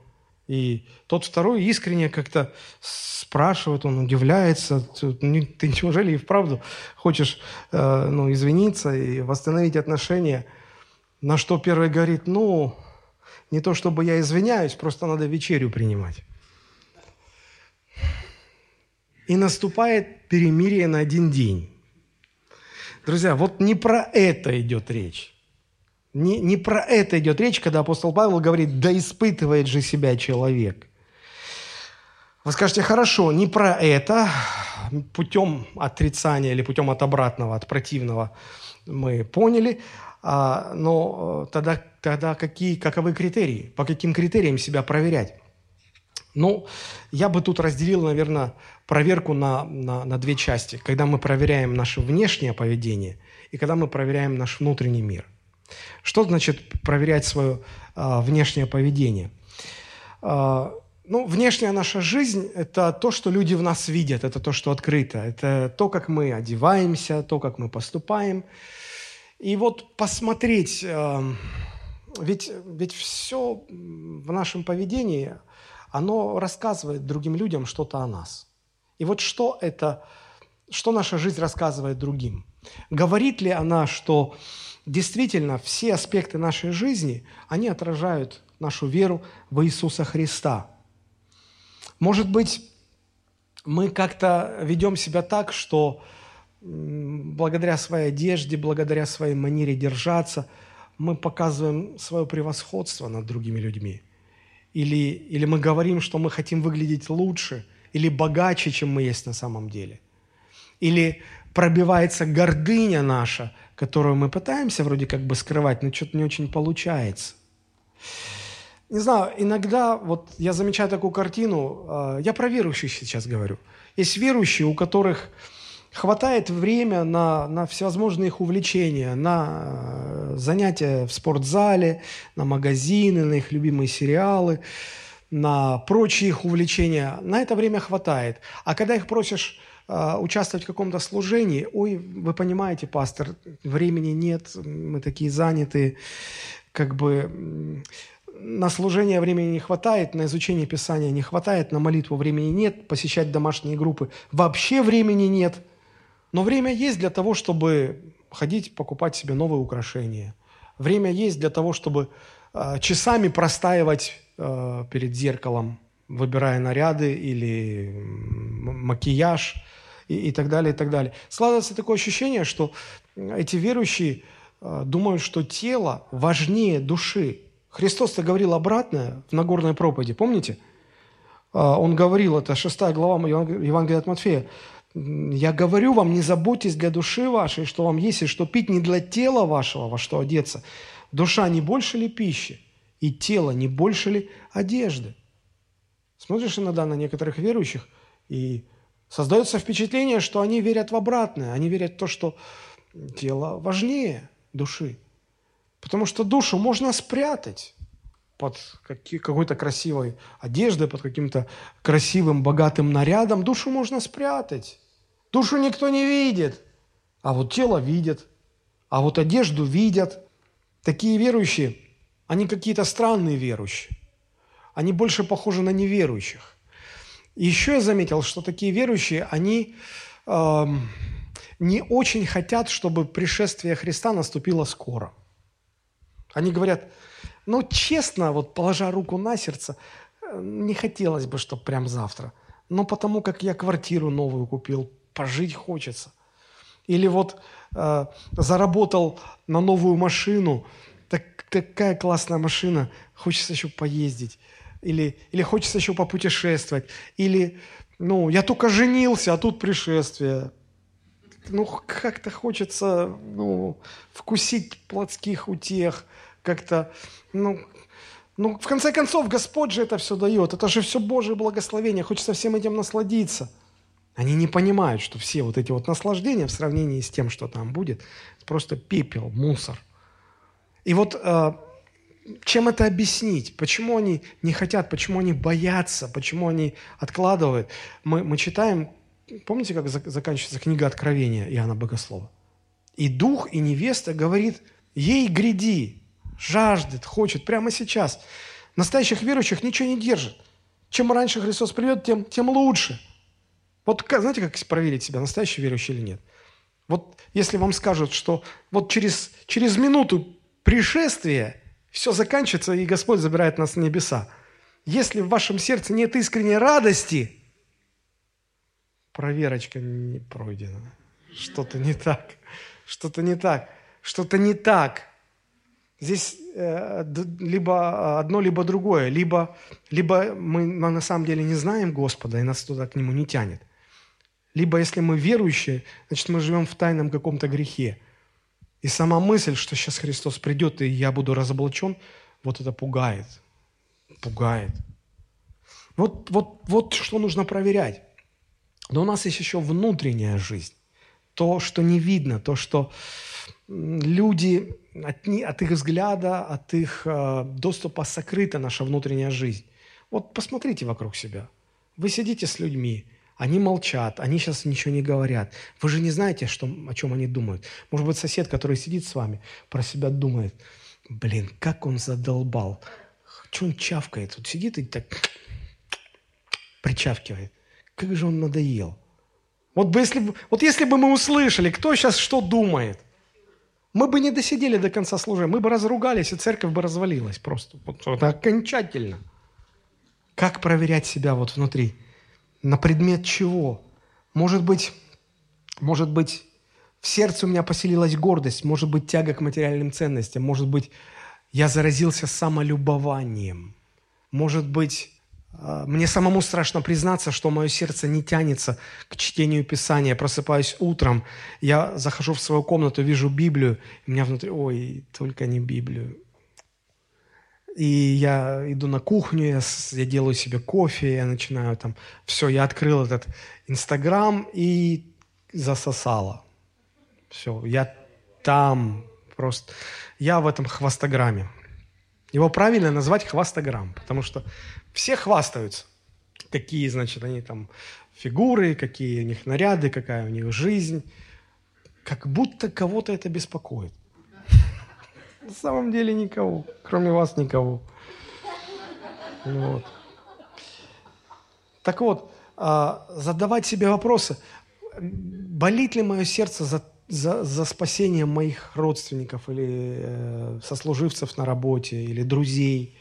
И тот второй искренне как-то спрашивает, он удивляется, ты неужели и вправду хочешь э, ну, извиниться и восстановить отношения? На что первый говорит, ну, не то чтобы я извиняюсь, просто надо вечерю принимать. И наступает перемирие на один день. Друзья, вот не про это идет речь. Не, не про это идет речь, когда апостол Павел говорит, да испытывает же себя человек. Вы скажете, хорошо, не про это, путем отрицания или путем от обратного, от противного мы поняли, а, но э, тогда, тогда какие, каковы критерии, по каким критериям себя проверять? Ну, я бы тут разделил, наверное, проверку на, на, на две части. Когда мы проверяем наше внешнее поведение и когда мы проверяем наш внутренний мир. Что значит проверять свое а, внешнее поведение? А, ну, внешняя наша жизнь – это то, что люди в нас видят, это то, что открыто, это то, как мы одеваемся, то, как мы поступаем. И вот посмотреть, э, ведь, ведь все в нашем поведении – оно рассказывает другим людям что-то о нас. И вот что это, что наша жизнь рассказывает другим? Говорит ли она, что действительно все аспекты нашей жизни, они отражают нашу веру в Иисуса Христа? Может быть, мы как-то ведем себя так, что благодаря своей одежде, благодаря своей манере держаться, мы показываем свое превосходство над другими людьми – или, или мы говорим, что мы хотим выглядеть лучше или богаче, чем мы есть на самом деле. Или пробивается гордыня наша, которую мы пытаемся вроде как бы скрывать, но что-то не очень получается. Не знаю, иногда вот я замечаю такую картину, а, я про верующих сейчас говорю. Есть верующие, у которых хватает время на, на всевозможные их увлечения, на э, занятия в спортзале, на магазины, на их любимые сериалы, на прочие их увлечения. На это время хватает. А когда их просишь э, участвовать в каком-то служении, ой, вы понимаете, пастор, времени нет, мы такие занятые, как бы на служение времени не хватает, на изучение Писания не хватает, на молитву времени нет, посещать домашние группы вообще времени нет – но время есть для того, чтобы ходить, покупать себе новые украшения. Время есть для того, чтобы э, часами простаивать э, перед зеркалом, выбирая наряды или макияж и, и так далее, и так далее. Складывается такое ощущение, что эти верующие э, думают, что тело важнее души. Христос-то говорил обратное в Нагорной проповеди, помните? Он говорил, это 6 глава Евангелия от Матфея, я говорю вам, не заботьтесь для души вашей, что вам есть и что пить, не для тела вашего, во что одеться. Душа не больше ли пищи, и тело не больше ли одежды? Смотришь иногда на некоторых верующих, и создается впечатление, что они верят в обратное. Они верят в то, что тело важнее души. Потому что душу можно спрятать под какой-то красивой одеждой, под каким-то красивым, богатым нарядом. Душу можно спрятать. Душу никто не видит, а вот тело видит, а вот одежду видят. Такие верующие, они какие-то странные верующие. Они больше похожи на неверующих. Еще я заметил, что такие верующие, они э, не очень хотят, чтобы пришествие Христа наступило скоро. Они говорят, ну, честно, вот положа руку на сердце, э, не хотелось бы, чтобы прям завтра. Но потому как я квартиру новую купил, пожить хочется. Или вот э, заработал на новую машину, так, такая классная машина, хочется еще поездить. Или, или хочется еще попутешествовать. Или, ну, я только женился, а тут пришествие. Ну, как-то хочется, ну, вкусить плотских утех, как-то, ну, ну, в конце концов, Господь же это все дает. Это же все Божье благословение. Хочется всем этим насладиться. Они не понимают, что все вот эти вот наслаждения в сравнении с тем, что там будет, просто пепел, мусор. И вот э, чем это объяснить? Почему они не хотят, почему они боятся, почему они откладывают? Мы, мы читаем, помните, как заканчивается книга Откровения Иоанна Богослова? И дух, и невеста говорит, ей гряди, жаждет, хочет прямо сейчас. Настоящих верующих ничего не держит. Чем раньше Христос придет, тем, тем лучше. Вот знаете, как проверить себя, настоящий верующий или нет? Вот если вам скажут, что вот через, через минуту пришествия все заканчивается, и Господь забирает нас на небеса. Если в вашем сердце нет искренней радости, проверочка не пройдена. Что-то не так. Что-то не так. Что-то не так. Здесь э, либо одно, либо другое. Либо, либо мы на самом деле не знаем Господа, и нас туда к Нему не тянет. Либо если мы верующие, значит, мы живем в тайном каком-то грехе. И сама мысль, что сейчас Христос придет, и я буду разоблачен, вот это пугает. Пугает. Вот, вот, вот что нужно проверять. Но у нас есть еще внутренняя жизнь. То, что не видно, то, что люди, от, от их взгляда, от их э, доступа сокрыта наша внутренняя жизнь. Вот посмотрите вокруг себя. Вы сидите с людьми, они молчат, они сейчас ничего не говорят. Вы же не знаете, что, о чем они думают. Может быть, сосед, который сидит с вами, про себя думает, блин, как он задолбал. Что он чавкает? Вот сидит и так причавкивает. Как же он надоел. Вот, бы если, вот если бы мы услышали, кто сейчас что думает, мы бы не досидели до конца служения, мы бы разругались, и церковь бы развалилась просто. Вот, вот окончательно. Как проверять себя вот внутри? На предмет чего? Может быть, может быть, в сердце у меня поселилась гордость, может быть, тяга к материальным ценностям, может быть, я заразился самолюбованием, может быть, а, мне самому страшно признаться, что мое сердце не тянется к чтению Писания. Я просыпаюсь утром, я захожу в свою комнату, вижу Библию, и у меня внутри, ой, только не Библию. И я иду на кухню, я, я делаю себе кофе, я начинаю там, все, я открыл этот Инстаграм и засосало. Все, я там просто, я в этом хвастограмме. Его правильно назвать хвастограмм, потому что все хвастаются. Какие, значит, они там фигуры, какие у них наряды, какая у них жизнь. Как будто кого-то это беспокоит. На самом деле никого, кроме вас никого. Вот. Так вот, а, задавать себе вопросы, болит ли мое сердце за, за, за спасением моих родственников или э, сослуживцев на работе, или друзей,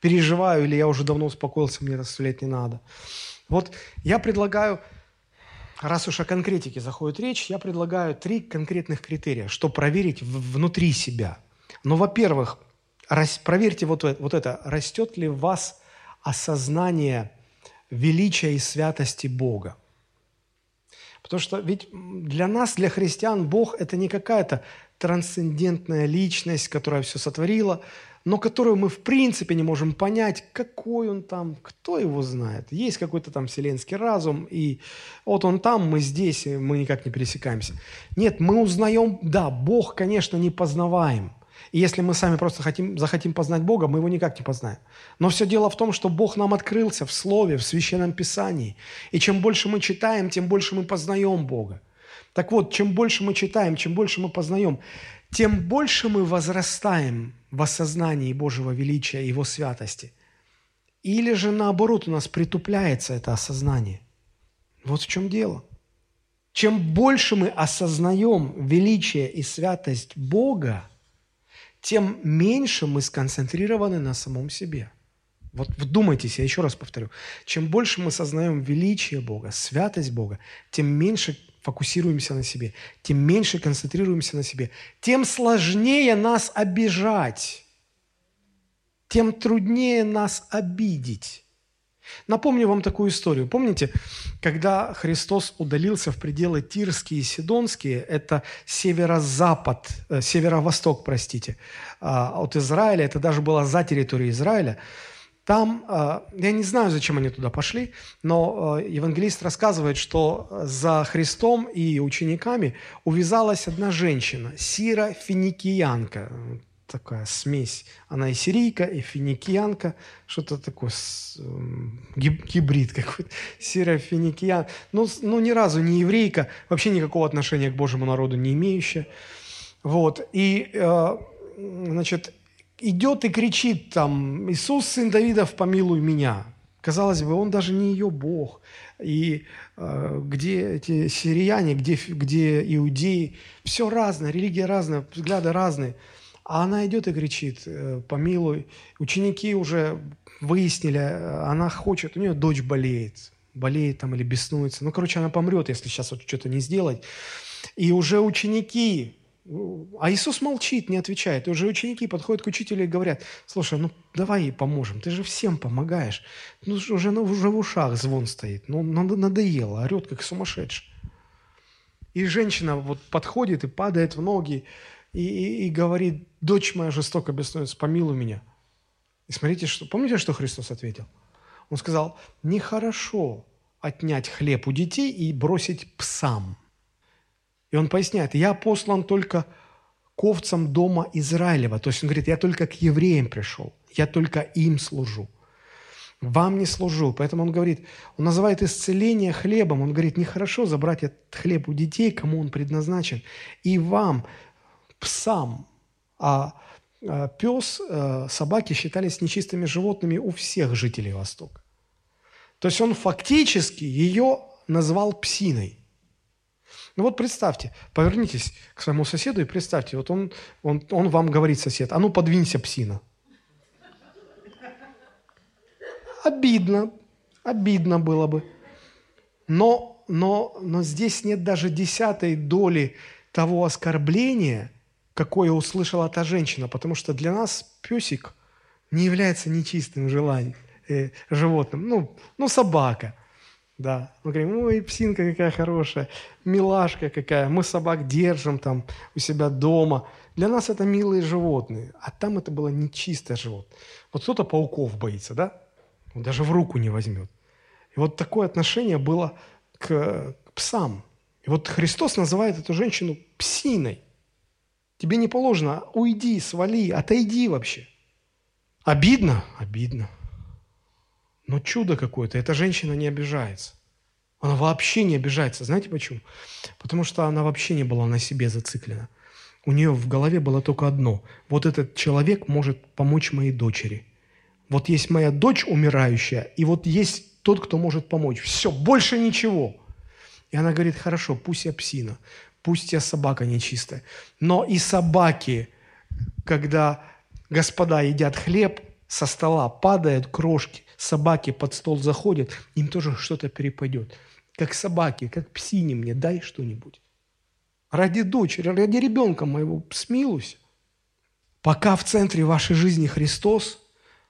переживаю, или я уже давно успокоился, мне расстреливать не надо. Вот я предлагаю, раз уж о конкретике заходит речь, я предлагаю три конкретных критерия, что проверить в, внутри себя – но, во-первых, проверьте вот, вот это, растет ли в вас осознание величия и святости Бога. Потому что ведь для нас, для христиан, Бог – это не какая-то трансцендентная личность, которая все сотворила, но которую мы в принципе не можем понять, какой он там, кто его знает. Есть какой-то там вселенский разум, и вот он там, мы здесь, и мы никак не пересекаемся. Нет, мы узнаем, да, Бог, конечно, не познаваем – и если мы сами просто хотим, захотим познать Бога, мы его никак не познаем. Но все дело в том, что Бог нам открылся в Слове, в Священном Писании. И чем больше мы читаем, тем больше мы познаем Бога. Так вот, чем больше мы читаем, чем больше мы познаем, тем больше мы возрастаем в осознании Божьего величия Его святости. Или же наоборот у нас притупляется это осознание. Вот в чем дело. Чем больше мы осознаем величие и святость Бога, тем меньше мы сконцентрированы на самом себе. Вот вдумайтесь, я еще раз повторю. Чем больше мы сознаем величие Бога, святость Бога, тем меньше фокусируемся на себе, тем меньше концентрируемся на себе, тем сложнее нас обижать, тем труднее нас обидеть. Напомню вам такую историю. Помните, когда Христос удалился в пределы Тирские и Сидонские, это северо-запад, э, северо-восток, простите, э, от Израиля, это даже было за территорией Израиля, там, э, я не знаю, зачем они туда пошли, но э, евангелист рассказывает, что за Христом и учениками увязалась одна женщина, Сира Финикиянка, такая смесь. Она и сирийка, и финикиянка, что-то такое, эм, гибрид какой-то, сиро-финикиян. Ну, ну, ни разу не еврейка, вообще никакого отношения к Божьему народу не имеющая. Вот, и, э, значит, идет и кричит там, «Иисус, сын Давидов, помилуй меня». Казалось бы, он даже не ее Бог. И э, где эти сирияне, где, где иудеи, все разное, религия разная, взгляды разные. А она идет и кричит, э, помилуй. Ученики уже выяснили, э, она хочет, у нее дочь болеет, болеет там или беснуется. Ну, короче, она помрет, если сейчас вот что-то не сделать. И уже ученики а Иисус молчит, не отвечает. И уже ученики подходят к учителю и говорят, слушай, ну давай ей поможем, ты же всем помогаешь. Ну уже, ну, уже в ушах звон стоит, ну надоело, орет как сумасшедший. И женщина вот подходит и падает в ноги и, и, и говорит, дочь моя жестоко беснуется, помилуй меня. И смотрите, что, помните, что Христос ответил? Он сказал, нехорошо отнять хлеб у детей и бросить псам. И он поясняет, я послан только к овцам дома Израилева. То есть он говорит, я только к евреям пришел, я только им служу. Вам не служу. Поэтому он говорит, он называет исцеление хлебом. Он говорит, нехорошо забрать этот хлеб у детей, кому он предназначен. И вам, псам, а, а пес, а, собаки считались нечистыми животными у всех жителей Востока. То есть он фактически ее назвал псиной. Ну вот представьте, повернитесь к своему соседу и представьте, вот он, он, он вам говорит, сосед, а ну подвинься, псина. Обидно, обидно было бы. Но, но, но здесь нет даже десятой доли того оскорбления, какое услышала та женщина, потому что для нас песик не является нечистым желанием, э, животным. Ну, ну, собака. Да, мы говорим, ой, псинка какая хорошая, милашка какая, мы собак держим там у себя дома. Для нас это милые животные, а там это было нечистое животное. Вот кто-то пауков боится, да? Он даже в руку не возьмет. И вот такое отношение было к, к псам. И вот Христос называет эту женщину псиной. Тебе не положено, уйди, свали, отойди вообще. Обидно? Обидно. Но чудо какое-то, эта женщина не обижается. Она вообще не обижается. Знаете почему? Потому что она вообще не была на себе зациклена. У нее в голове было только одно. Вот этот человек может помочь моей дочери. Вот есть моя дочь умирающая, и вот есть тот, кто может помочь. Все, больше ничего. И она говорит, хорошо, пусть я псина, пусть я собака нечистая. Но и собаки, когда господа едят хлеб, со стола падают крошки, собаки под стол заходят, им тоже что-то перепадет. Как собаки, как псине мне, дай что-нибудь. Ради дочери, ради ребенка моего смилуйся. Пока в центре вашей жизни Христос,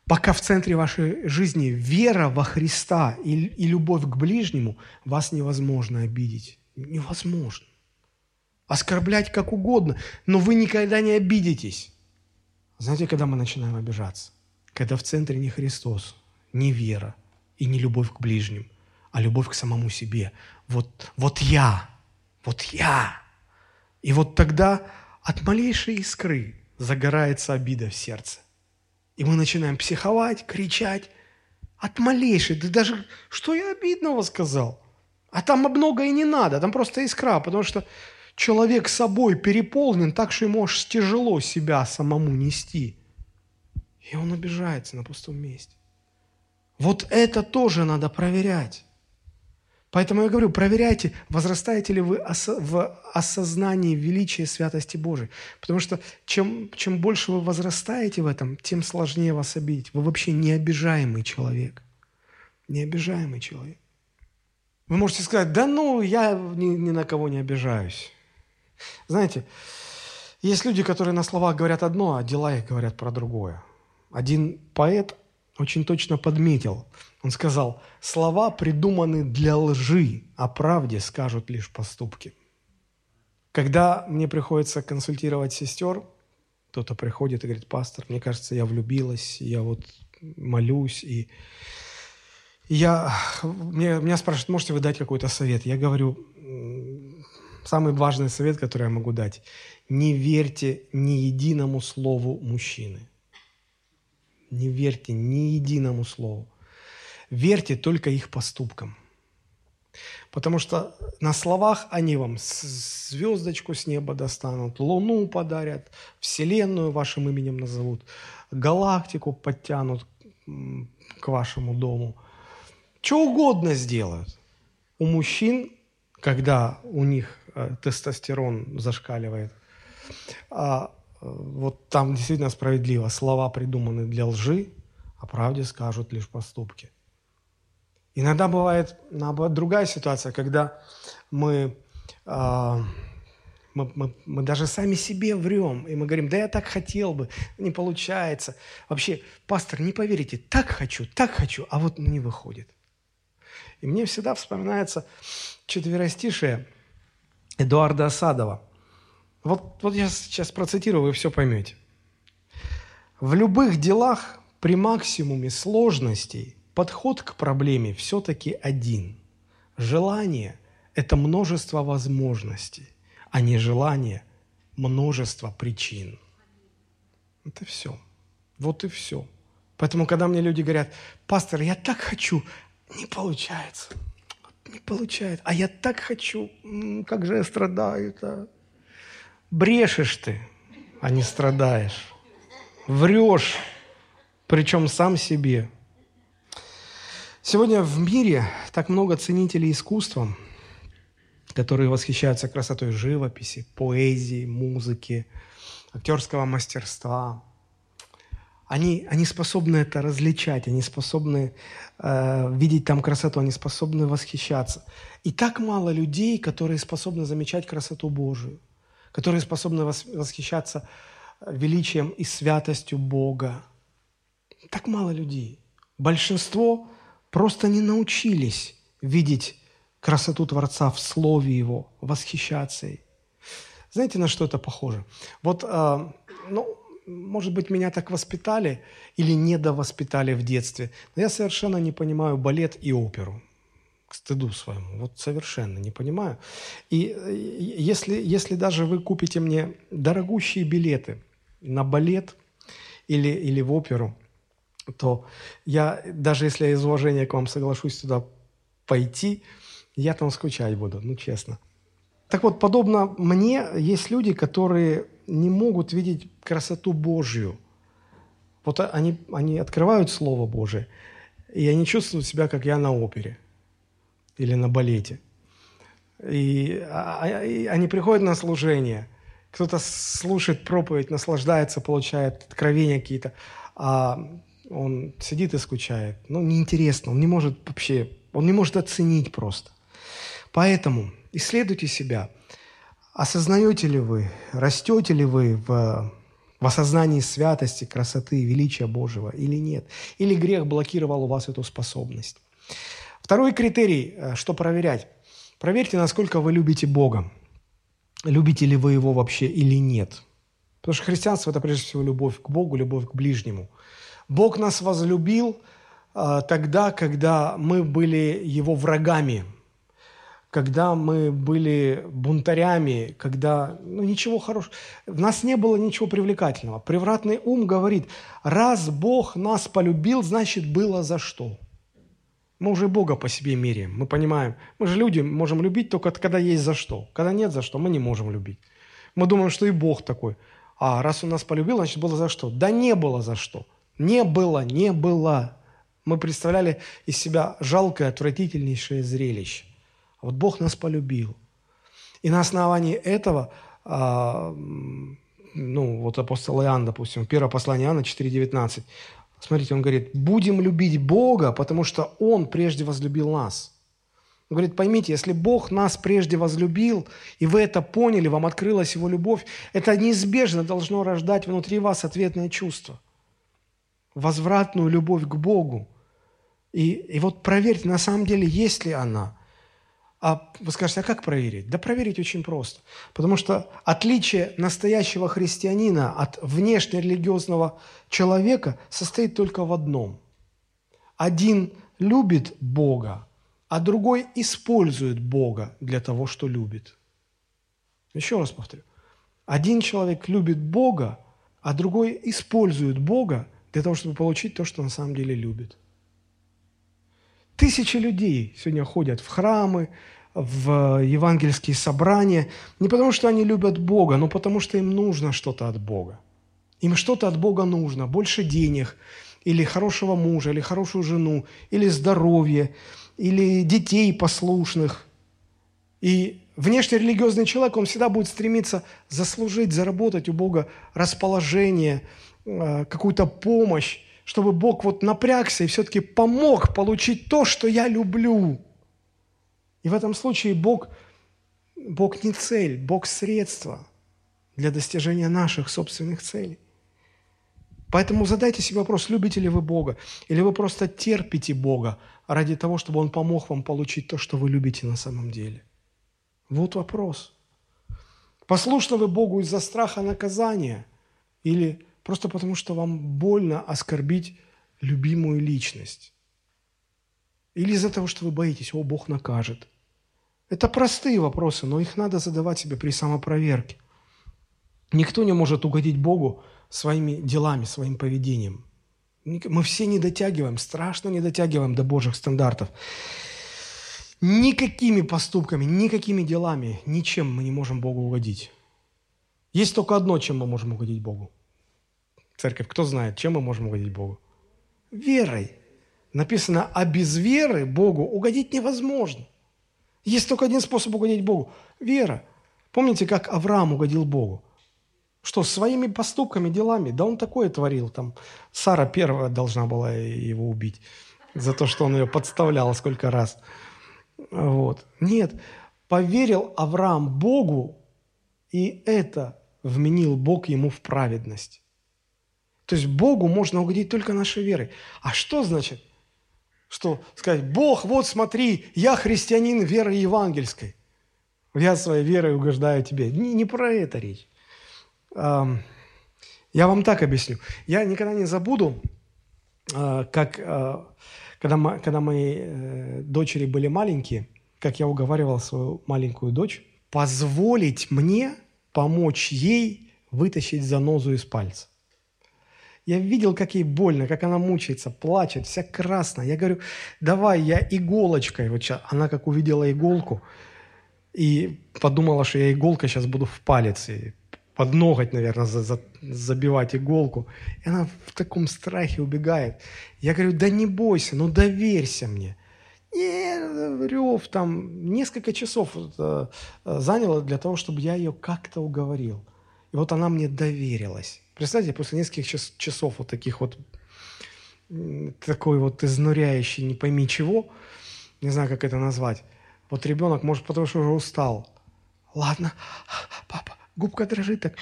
пока в центре вашей жизни вера во Христа и, и любовь к ближнему, вас невозможно обидеть. Невозможно. Оскорблять как угодно, но вы никогда не обидитесь. Знаете, когда мы начинаем обижаться? Когда в центре не Христос, не вера и не любовь к ближним, а любовь к самому себе. Вот, вот я, вот я. И вот тогда от малейшей искры загорается обида в сердце. И мы начинаем психовать, кричать. От малейшей, да даже что я обидного сказал? А там много и не надо, там просто искра, потому что человек собой переполнен так, что ему аж тяжело себя самому нести. И он обижается на пустом месте. Вот это тоже надо проверять. Поэтому я говорю, проверяйте, возрастаете ли вы в осознании величия святости Божией. Потому что чем, чем больше вы возрастаете в этом, тем сложнее вас обидеть. Вы вообще необижаемый человек. Необижаемый человек. Вы можете сказать, да ну, я ни, ни на кого не обижаюсь. Знаете, есть люди, которые на словах говорят одно, а дела их говорят про другое. Один поэт очень точно подметил. Он сказал, слова придуманы для лжи, а правде скажут лишь поступки. Когда мне приходится консультировать сестер, кто-то приходит и говорит, пастор, мне кажется, я влюбилась, я вот молюсь, и я, мне, меня спрашивают, можете вы дать какой-то совет? Я говорю, самый важный совет, который я могу дать. Не верьте ни единому слову мужчины. Не верьте ни единому слову. Верьте только их поступкам. Потому что на словах они вам звездочку с неба достанут, луну подарят, вселенную вашим именем назовут, галактику подтянут к вашему дому. Что угодно сделают. У мужчин, когда у них тестостерон зашкаливает, а, э, вот там действительно справедливо. Слова придуманы для лжи, а правде скажут лишь поступки. Иногда бывает, наоборот, другая ситуация, когда мы, э, мы, мы, мы даже сами себе врем, и мы говорим, да я так хотел бы, не получается. Вообще, пастор, не поверите, так хочу, так хочу, а вот не выходит. И мне всегда вспоминается четверостишее Эдуарда Осадова. Вот, вот я сейчас процитирую, вы все поймете. В любых делах при максимуме сложностей подход к проблеме все-таки один. Желание – это множество возможностей, а не желание – множество причин. Это все. Вот и все. Поэтому, когда мне люди говорят, пастор, я так хочу, не получается. Не получается. А я так хочу. Как же я страдаю. -то. Брешешь ты, а не страдаешь. Врешь, причем сам себе. Сегодня в мире так много ценителей искусства, которые восхищаются красотой живописи, поэзии, музыки, актерского мастерства. Они, они способны это различать, они способны э, видеть там красоту, они способны восхищаться. И так мало людей, которые способны замечать красоту Божию, которые способны восхищаться величием и святостью Бога. Так мало людей. Большинство просто не научились видеть красоту Творца в Слове Его, восхищаться ей. Знаете, на что это похоже? Вот, э, ну, может быть, меня так воспитали или недовоспитали в детстве, но я совершенно не понимаю балет и оперу. К стыду своему. Вот совершенно не понимаю. И если, если даже вы купите мне дорогущие билеты на балет или, или в оперу, то я, даже если я из уважения к вам соглашусь туда пойти, я там скучать буду, ну честно. Так вот, подобно мне, есть люди, которые не могут видеть красоту Божью. Вот они, они открывают Слово Божие, и они чувствуют себя, как я на опере или на балете. И, а, а, и они приходят на служение, кто-то слушает проповедь, наслаждается, получает откровения какие-то, а он сидит и скучает. Ну, неинтересно, он не может вообще, он не может оценить просто. Поэтому исследуйте себя – Осознаете ли вы, растете ли вы в, в осознании святости, красоты, величия Божьего или нет? Или грех блокировал у вас эту способность? Второй критерий, э, что проверять. Проверьте, насколько вы любите Бога. Любите ли вы Его вообще или нет. Потому что христианство – это прежде всего любовь к Богу, любовь к ближнему. Бог нас возлюбил э, тогда, когда мы были Его врагами – когда мы были бунтарями, когда, ну, ничего хорошего. В нас не было ничего привлекательного. Превратный ум говорит, раз Бог нас полюбил, значит, было за что. Мы уже Бога по себе меряем, мы понимаем. Мы же люди можем любить только когда есть за что. Когда нет за что, мы не можем любить. Мы думаем, что и Бог такой. А раз Он нас полюбил, значит, было за что. Да не было за что. Не было, не было. Мы представляли из себя жалкое, отвратительнейшее зрелище. Вот Бог нас полюбил. И на основании этого, а, ну, вот апостол Иоанн, допустим, первое послание Иоанна 4,19, смотрите, он говорит, будем любить Бога, потому что Он прежде возлюбил нас. Он говорит, поймите, если Бог нас прежде возлюбил, и вы это поняли, вам открылась Его любовь, это неизбежно должно рождать внутри вас ответное чувство. Возвратную любовь к Богу. И, и вот проверьте, на самом деле, есть ли она – а вы скажете, а как проверить? Да проверить очень просто. Потому что отличие настоящего христианина от внешнерелигиозного человека состоит только в одном. Один любит Бога, а другой использует Бога для того, что любит. Еще раз повторю. Один человек любит Бога, а другой использует Бога для того, чтобы получить то, что на самом деле любит. Тысячи людей сегодня ходят в храмы, в евангельские собрания, не потому что они любят Бога, но потому что им нужно что-то от Бога. Им что-то от Бога нужно, больше денег, или хорошего мужа, или хорошую жену, или здоровье, или детей послушных. И внешне религиозный человек, он всегда будет стремиться заслужить, заработать у Бога расположение, э, какую-то помощь, чтобы Бог вот напрягся и все-таки помог получить то, что я люблю. И в этом случае Бог, Бог не цель, Бог средство для достижения наших собственных целей. Поэтому задайте себе вопрос, любите ли вы Бога, или вы просто терпите Бога ради того, чтобы Он помог вам получить то, что вы любите на самом деле. Вот вопрос. Послушны вы Богу из-за страха наказания или просто потому, что вам больно оскорбить любимую личность? Или из-за того, что вы боитесь, о, Бог накажет? Это простые вопросы, но их надо задавать себе при самопроверке. Никто не может угодить Богу своими делами, своим поведением. Мы все не дотягиваем, страшно не дотягиваем до Божьих стандартов. Никакими поступками, никакими делами, ничем мы не можем Богу угодить. Есть только одно, чем мы можем угодить Богу. Церковь, кто знает, чем мы можем угодить Богу? Верой. Написано, а без веры Богу угодить невозможно. Есть только один способ угодить Богу – вера. Помните, как Авраам угодил Богу? Что, своими поступками, делами? Да он такое творил. Там Сара первая должна была его убить за то, что он ее подставлял сколько раз. Вот. Нет, поверил Авраам Богу, и это вменил Бог ему в праведность. То есть Богу можно угодить только нашей верой. А что значит? Что сказать, Бог, вот смотри, я христианин веры евангельской. Я своей верой угождаю тебе. Не, не про это речь. Я вам так объясню. Я никогда не забуду, а, как а, когда, мы, когда мои э, дочери были маленькие, как я уговаривал свою маленькую дочь позволить мне помочь ей вытащить занозу из пальца. Я видел, как ей больно, как она мучается, плачет, вся красная. Я говорю, давай я иголочкой. Вот сейчас, она как увидела иголку и подумала, что я иголка сейчас буду в палец. И под ноготь, наверное, за, за, забивать иголку. И она в таком страхе убегает. Я говорю, да не бойся, ну доверься мне. И рев там несколько часов э, заняло для того, чтобы я ее как-то уговорил. И вот она мне доверилась. Представьте, после нескольких час, часов вот таких вот, такой вот изнуряющий, не пойми чего, не знаю, как это назвать, вот ребенок, может, потому что уже устал. Ладно, папа, губка дрожит так,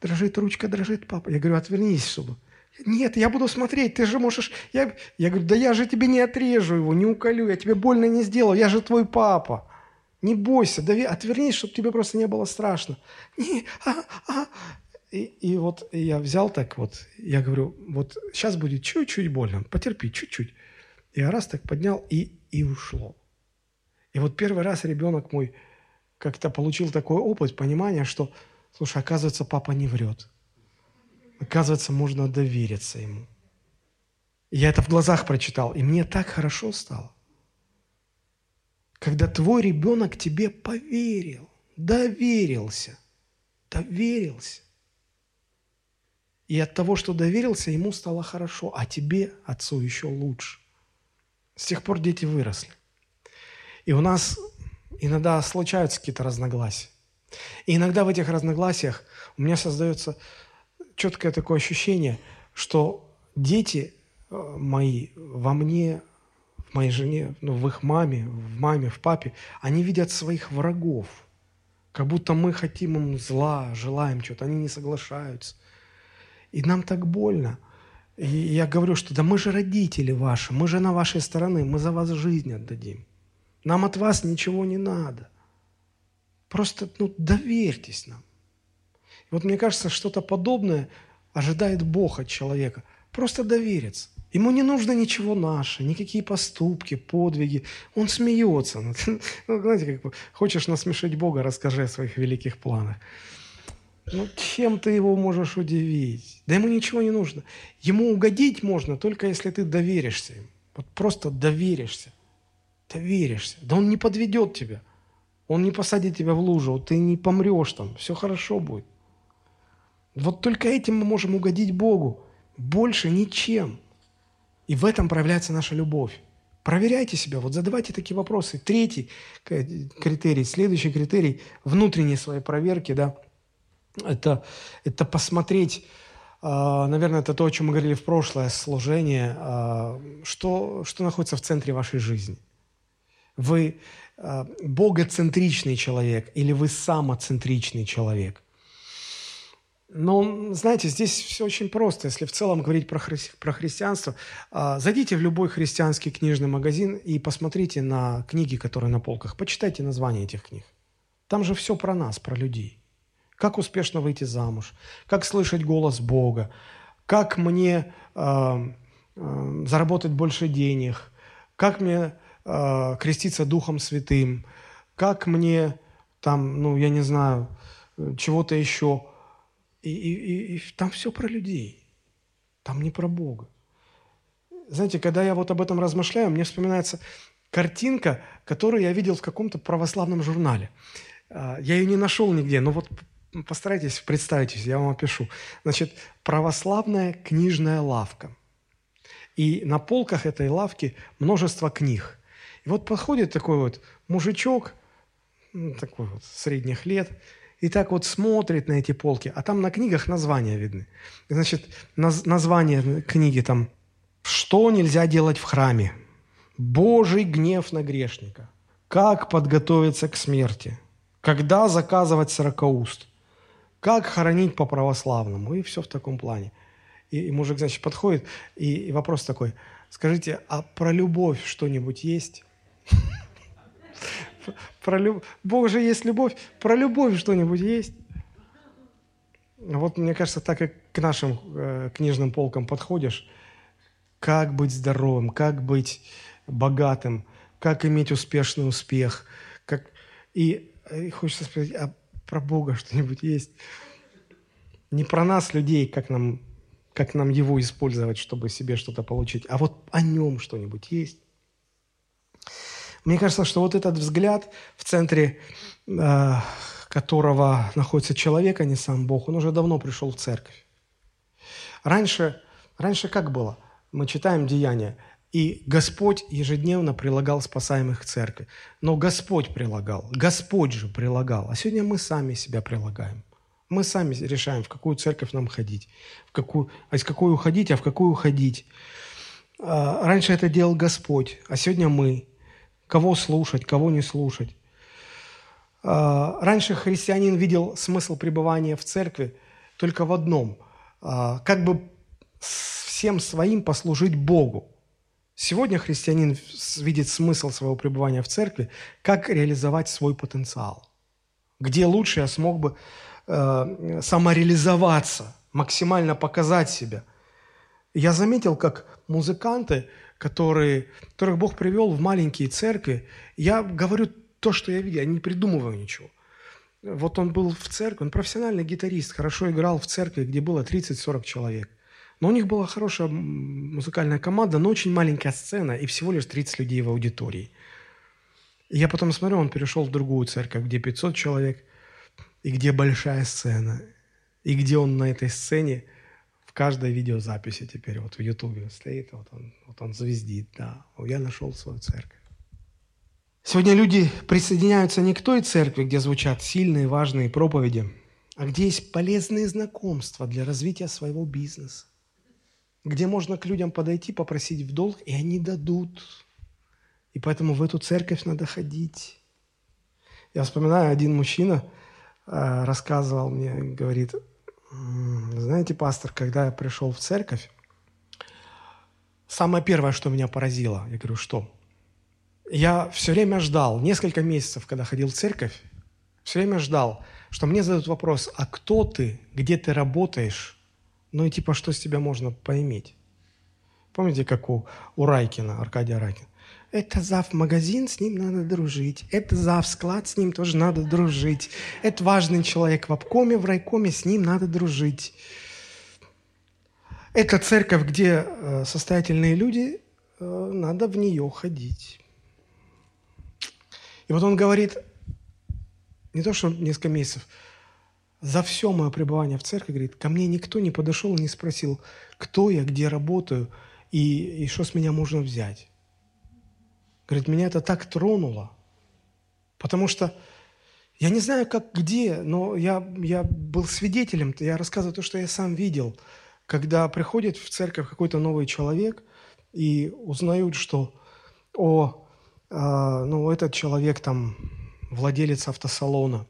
дрожит, ручка дрожит, папа. Я говорю, отвернись, чтобы. Нет, я буду смотреть, ты же можешь... Я, я говорю, да я же тебе не отрежу его, не уколю, я тебе больно не сделаю, я же твой папа. Не бойся, дави, отвернись, чтобы тебе просто не было страшно. Не, а, а. И, и вот я взял так вот, я говорю, вот сейчас будет чуть-чуть больно, потерпи, чуть-чуть. Я раз так поднял и, и ушло. И вот первый раз ребенок мой как-то получил такой опыт, понимание, что Слушай, оказывается, папа не врет. Оказывается, можно довериться ему. Я это в глазах прочитал, и мне так хорошо стало. Когда твой ребенок тебе поверил, доверился, доверился. И от того, что доверился, ему стало хорошо, а тебе, отцу, еще лучше. С тех пор дети выросли. И у нас иногда случаются какие-то разногласия. И иногда в этих разногласиях у меня создается четкое такое ощущение, что дети э, мои во мне, в моей жене, ну, в их маме, в маме, в папе, они видят своих врагов. Как будто мы хотим им зла, желаем чего-то, они не соглашаются. И нам так больно. И я говорю, что да мы же родители ваши, мы же на вашей стороне, мы за вас жизнь отдадим. Нам от вас ничего не надо. Просто ну, доверьтесь нам. И вот мне кажется, что-то подобное ожидает Бог от человека. Просто довериться. Ему не нужно ничего наше, никакие поступки, подвиги. Он смеется. Ну, знаете, как хочешь насмешить Бога, расскажи о своих великих планах. Ну, чем ты его можешь удивить? Да ему ничего не нужно. Ему угодить можно только если ты доверишься им. Вот просто доверишься. Доверишься. Да он не подведет тебя. Он не посадит тебя в лужу. Ты не помрешь там. Все хорошо будет. Вот только этим мы можем угодить Богу. Больше ничем. И в этом проявляется наша любовь. Проверяйте себя, вот задавайте такие вопросы. Третий критерий, следующий критерий внутренней своей проверки, да, это, это посмотреть, а, наверное, это то, о чем мы говорили в прошлое служение, а, что, что находится в центре вашей жизни. Вы а, богоцентричный человек или вы самоцентричный человек? Но, знаете, здесь все очень просто. Если в целом говорить про, хри- про христианство, зайдите в любой христианский книжный магазин и посмотрите на книги, которые на полках. Почитайте названия этих книг. Там же все про нас, про людей как успешно выйти замуж, как слышать голос Бога, как мне э, э, заработать больше денег, как мне э, креститься Духом Святым, как мне там, ну, я не знаю, чего-то еще. И, и, и, и там все про людей, там не про Бога. Знаете, когда я вот об этом размышляю, мне вспоминается картинка, которую я видел в каком-то православном журнале. Я ее не нашел нигде, но вот постарайтесь, представьтесь, я вам опишу. Значит, православная книжная лавка. И на полках этой лавки множество книг. И вот подходит такой вот мужичок, ну, такой вот средних лет, и так вот смотрит на эти полки, а там на книгах названия видны. Значит, наз, название книги там «Что нельзя делать в храме?» «Божий гнев на грешника», «Как подготовиться к смерти», «Когда заказывать сорокауст», как хоронить по-православному? И все в таком плане. И, и мужик, значит, подходит, и, и вопрос такой, скажите, а про любовь что-нибудь есть? Про люб... Бог же есть любовь. Про любовь что-нибудь есть? Вот мне кажется, так как к нашим э, книжным полкам подходишь, как быть здоровым, как быть богатым, как иметь успешный успех, как... И, и хочется спросить, а про Бога что-нибудь есть. Не про нас, людей, как нам, как нам Его использовать, чтобы себе что-то получить, а вот о Нем что-нибудь есть. Мне кажется, что вот этот взгляд, в центре э, которого находится человек, а не сам Бог, он уже давно пришел в церковь. Раньше, раньше как было? Мы читаем Деяния. И Господь ежедневно прилагал спасаемых к церкви. Но Господь прилагал, Господь же прилагал. А сегодня мы сами себя прилагаем. Мы сами решаем, в какую церковь нам ходить, в какую, а из какой уходить, а в какую уходить. А, раньше это делал Господь, а сегодня мы. Кого слушать, кого не слушать. А, раньше христианин видел смысл пребывания в церкви только в одном. А, как бы всем своим послужить Богу. Сегодня христианин видит смысл своего пребывания в церкви, как реализовать свой потенциал. Где лучше я смог бы э, самореализоваться, максимально показать себя. Я заметил, как музыканты, которые, которых Бог привел в маленькие церкви, я говорю то, что я видел, я не придумываю ничего. Вот он был в церкви, он профессиональный гитарист, хорошо играл в церкви, где было 30-40 человек – но у них была хорошая музыкальная команда, но очень маленькая сцена и всего лишь 30 людей в аудитории. И я потом смотрю, он перешел в другую церковь, где 500 человек, и где большая сцена, и где он на этой сцене в каждой видеозаписи теперь, вот в Ютубе стоит, вот он, вот он звездит, да, я нашел свою церковь. Сегодня люди присоединяются не к той церкви, где звучат сильные, важные проповеди, а где есть полезные знакомства для развития своего бизнеса где можно к людям подойти, попросить в долг, и они дадут. И поэтому в эту церковь надо ходить. Я вспоминаю, один мужчина э, рассказывал мне, говорит, знаете, пастор, когда я пришел в церковь, самое первое, что меня поразило, я говорю, что? Я все время ждал, несколько месяцев, когда ходил в церковь, все время ждал, что мне задают вопрос, а кто ты, где ты работаешь, ну и типа, что с тебя можно поиметь? Помните, как у, у Райкина, Аркадия Райкина? Это зав магазин, с ним надо дружить. Это зав склад, с ним тоже надо дружить. Это важный человек в обкоме, в райкоме, с ним надо дружить. Это церковь, где э, состоятельные люди, э, надо в нее ходить. И вот он говорит, не то что несколько месяцев, за все мое пребывание в церкви, говорит, ко мне никто не подошел и не спросил, кто я, где работаю и, и что с меня можно взять. Говорит, меня это так тронуло, потому что я не знаю, как где, но я, я был свидетелем, я рассказываю то, что я сам видел, когда приходит в церковь какой-то новый человек и узнают, что о, э, ну, этот человек там владелец автосалона,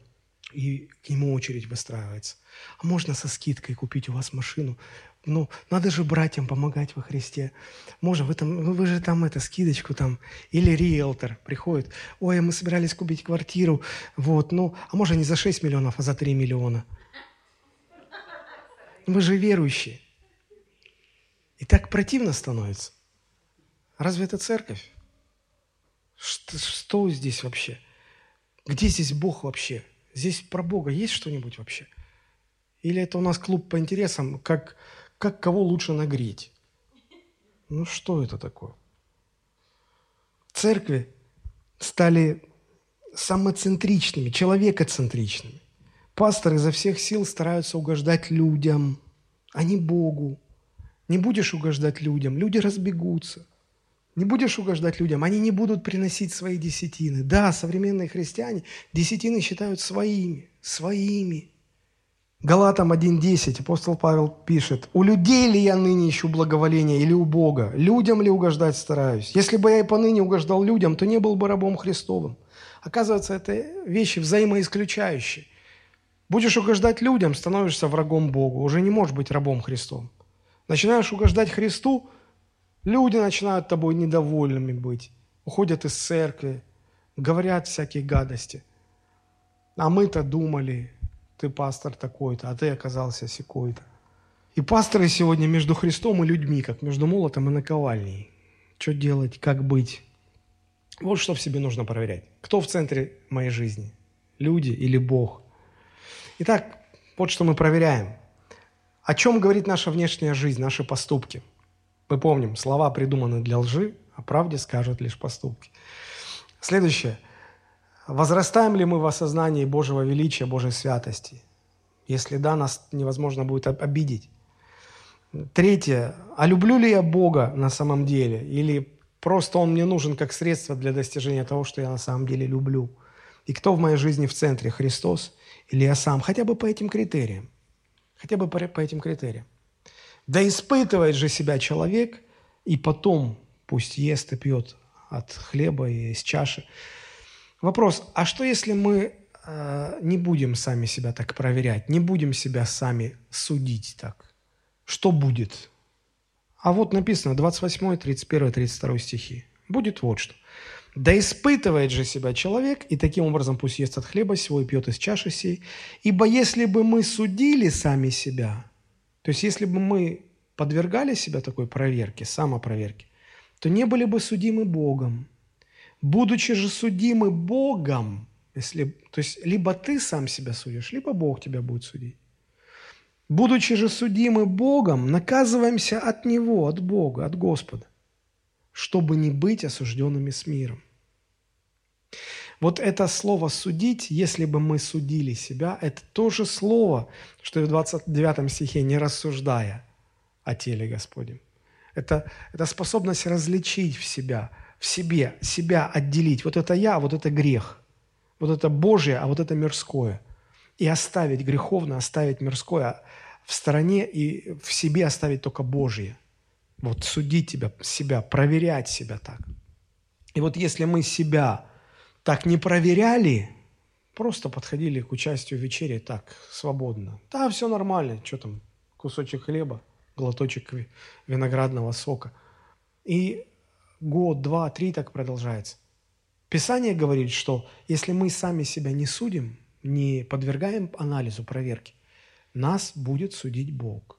и к нему очередь выстраивается. А можно со скидкой купить у вас машину? Ну, надо же братьям помогать во Христе. Можно, вы, там, вы же там это, скидочку там. Или риэлтор приходит. Ой, мы собирались купить квартиру. Вот, ну, а может не за 6 миллионов, а за 3 миллиона. Вы же верующие. И так противно становится. Разве это церковь? Что, что здесь вообще? Где здесь Бог вообще? Здесь про Бога есть что-нибудь вообще? Или это у нас клуб по интересам, как как кого лучше нагреть. Ну что это такое? Церкви стали самоцентричными, человекоцентричными. Пасторы изо всех сил стараются угождать людям, а не Богу. Не будешь угождать людям, люди разбегутся. Не будешь угождать людям, они не будут приносить свои десятины. Да, современные христиане десятины считают своими, своими – Галатам 1.10 апостол Павел пишет, «У людей ли я ныне ищу благоволения или у Бога? Людям ли угождать стараюсь? Если бы я и поныне угождал людям, то не был бы рабом Христовым». Оказывается, это вещи взаимоисключающие. Будешь угождать людям, становишься врагом Богу, уже не можешь быть рабом Христом. Начинаешь угождать Христу, люди начинают тобой недовольными быть, уходят из церкви, говорят всякие гадости. А мы-то думали, ты пастор такой-то, а ты оказался секой-то. И пасторы сегодня между Христом и людьми, как между молотом и наковальней. Что делать, как быть? Вот что в себе нужно проверять. Кто в центре моей жизни? Люди или Бог? Итак, вот что мы проверяем. О чем говорит наша внешняя жизнь, наши поступки? Мы помним, слова придуманы для лжи, а правде скажут лишь поступки. Следующее – Возрастаем ли мы в осознании Божьего величия, Божьей святости? Если да, нас невозможно будет обидеть. Третье. А люблю ли я Бога на самом деле? Или просто Он мне нужен как средство для достижения того, что я на самом деле люблю? И кто в моей жизни в центре? Христос или я сам? Хотя бы по этим критериям. Хотя бы по, по этим критериям. Да испытывает же себя человек, и потом пусть ест и пьет от хлеба и из чаши. Вопрос, а что если мы э, не будем сами себя так проверять, не будем себя сами судить так? Что будет? А вот написано 28, 31, 32 стихи. Будет вот что. «Да испытывает же себя человек, и таким образом пусть ест от хлеба сего и пьет из чаши сей. Ибо если бы мы судили сами себя, то есть если бы мы подвергали себя такой проверке, самопроверке, то не были бы судимы Богом. Будучи же судимы Богом, если, то есть либо ты сам себя судишь, либо Бог тебя будет судить. Будучи же судимы Богом, наказываемся от Него, от Бога, от Господа, чтобы не быть осужденными с миром. Вот это слово «судить», если бы мы судили себя, это то же слово, что и в 29 стихе «не рассуждая о теле Господнем». Это, это способность различить в себя – в себе, себя отделить. Вот это я, вот это грех. Вот это Божье, а вот это мирское. И оставить греховно, оставить мирское в стороне и в себе оставить только Божье. Вот судить тебя, себя, проверять себя так. И вот если мы себя так не проверяли, просто подходили к участию в вечере так, свободно. Да, все нормально, что там, кусочек хлеба, глоточек виноградного сока. И год, два, три так продолжается. Писание говорит, что если мы сами себя не судим, не подвергаем анализу, проверке, нас будет судить Бог.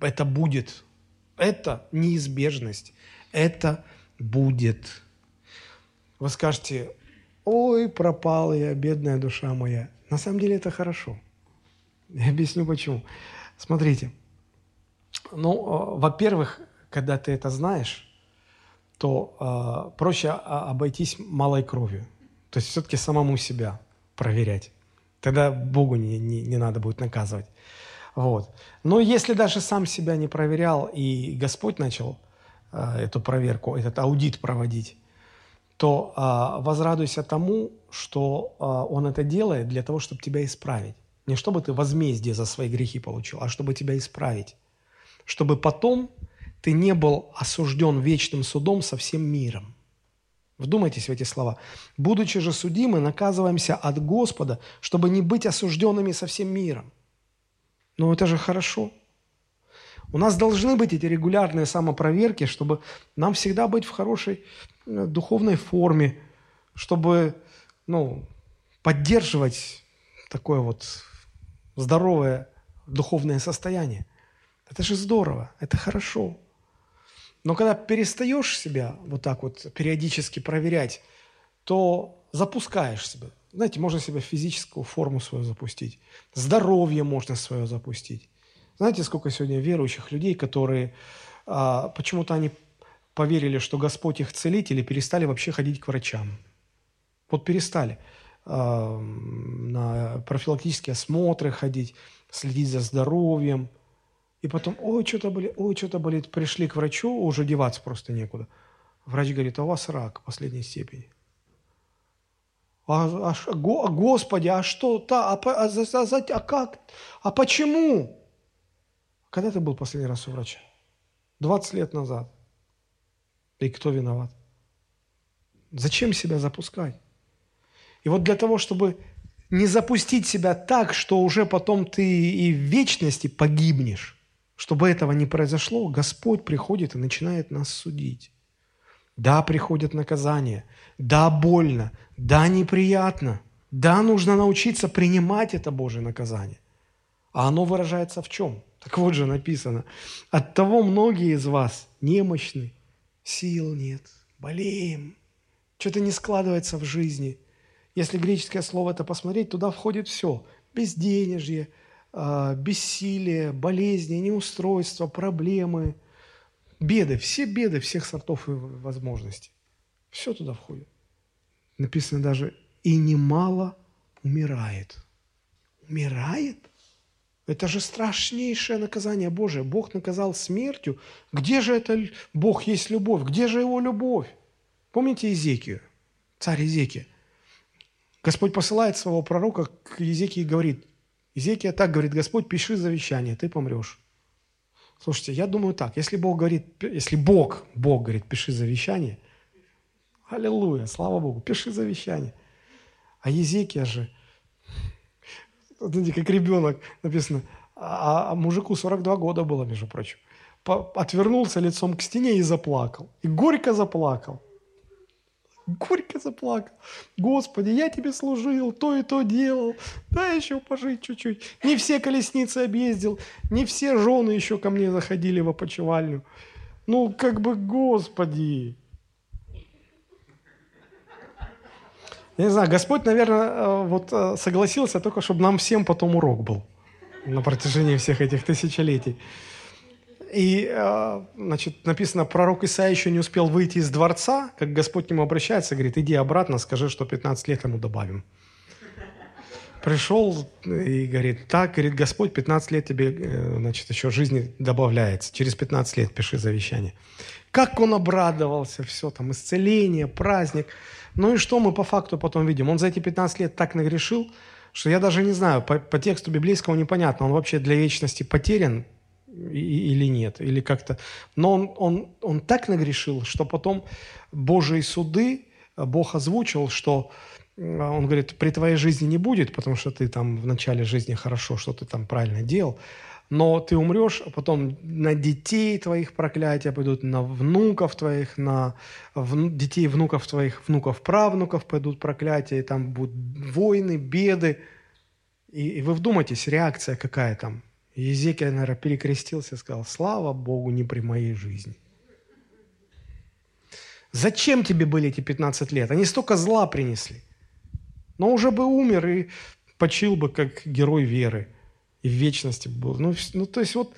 Это будет, Это неизбежность. Это будет. Вы скажете, ой, пропала я, бедная душа моя. На самом деле это хорошо. Я объясню почему. Смотрите. Ну, э, во-первых, когда ты это знаешь, то э, проще обойтись малой кровью. То есть все-таки самому себя проверять. Тогда Богу не, не, не надо будет наказывать. Вот. Но если даже сам себя не проверял, и Господь начал э, эту проверку, этот аудит проводить, то э, возрадуйся тому, что э, Он это делает для того, чтобы тебя исправить. Не чтобы ты возмездие за свои грехи получил, а чтобы тебя исправить. Чтобы потом ты не был осужден вечным судом со всем миром. Вдумайтесь в эти слова. «Будучи же судимы, наказываемся от Господа, чтобы не быть осужденными со всем миром». Ну, это же хорошо. У нас должны быть эти регулярные самопроверки, чтобы нам всегда быть в хорошей духовной форме, чтобы ну, поддерживать такое вот здоровое духовное состояние. Это же здорово, это хорошо. Но когда перестаешь себя вот так вот периодически проверять, то запускаешь себя. Знаете, можно себе физическую форму свою запустить, здоровье можно свое запустить. Знаете, сколько сегодня верующих людей, которые а, почему-то они поверили, что Господь их целитель и перестали вообще ходить к врачам. Вот перестали а, на профилактические осмотры ходить, следить за здоровьем – и потом, ой, что-то болит, ой, что-то болит. Пришли к врачу, уже деваться просто некуда. Врач говорит, а у вас рак последней степени. А, а, го, Господи, а что, та, а, а, а, а как, а почему? Когда ты был последний раз у врача? 20 лет назад. И кто виноват? Зачем себя запускать? И вот для того, чтобы не запустить себя так, что уже потом ты и в вечности погибнешь, чтобы этого не произошло, Господь приходит и начинает нас судить. Да, приходят наказания, да, больно, да, неприятно, да, нужно научиться принимать это Божье наказание. А оно выражается в чем? Так вот же написано. От того многие из вас немощны, сил нет, болеем, что-то не складывается в жизни. Если греческое слово это посмотреть, туда входит все. Безденежье, а, бессилие, болезни, неустройства, проблемы, беды, все беды всех сортов и возможностей. Все туда входит. Написано даже «и немало умирает». Умирает? Это же страшнейшее наказание Божие. Бог наказал смертью. Где же это Бог есть любовь? Где же его любовь? Помните Езекию, царь Езекия? Господь посылает своего пророка к Езекии и говорит, Изекия так говорит, Господь, пиши завещание, ты помрешь. Слушайте, я думаю так, если Бог говорит, если Бог, Бог говорит, пиши завещание, аллилуйя, слава Богу, пиши завещание. А Езекия же, знаете, как ребенок написано, а, а мужику 42 года было, между прочим, отвернулся лицом к стене и заплакал. И горько заплакал горько заплакал. Господи, я тебе служил, то и то делал, дай еще пожить чуть-чуть. Не все колесницы объездил, не все жены еще ко мне заходили в опочивальню. Ну, как бы, Господи. Я не знаю, Господь, наверное, э, вот э, согласился только, чтобы нам всем потом урок был на протяжении всех этих тысячелетий. И, а, значит, написано, пророк Исаия еще не успел выйти из дворца, как Господь к нему обращается, говорит, иди обратно, скажи, что 15 лет ему добавим. Пришел и говорит, так, говорит, Господь, 15 лет тебе, э, значит, еще жизни добавляется. Через 15 лет пиши завещание. Как он обрадовался, все там, исцеление, праздник. Ну и что мы по факту потом видим? Он за эти 15 лет так нагрешил, что я даже не знаю, по, по тексту библейскому непонятно, он вообще для вечности потерян, или нет, или как-то. Но он, он, он так нагрешил, что потом Божьи суды, Бог озвучил, что он говорит, при твоей жизни не будет, потому что ты там в начале жизни хорошо, что ты там правильно делал, но ты умрешь, а потом на детей твоих проклятия пойдут, на внуков твоих, на в, детей внуков твоих, внуков правнуков пойдут проклятия, и там будут войны, беды. И, и вы вдумайтесь, реакция какая там Езекия, наверное, перекрестился и сказал, слава Богу, не при моей жизни. Зачем тебе были эти 15 лет? Они столько зла принесли. Но уже бы умер и почил бы как герой веры. И в вечности был. Ну, ну то есть вот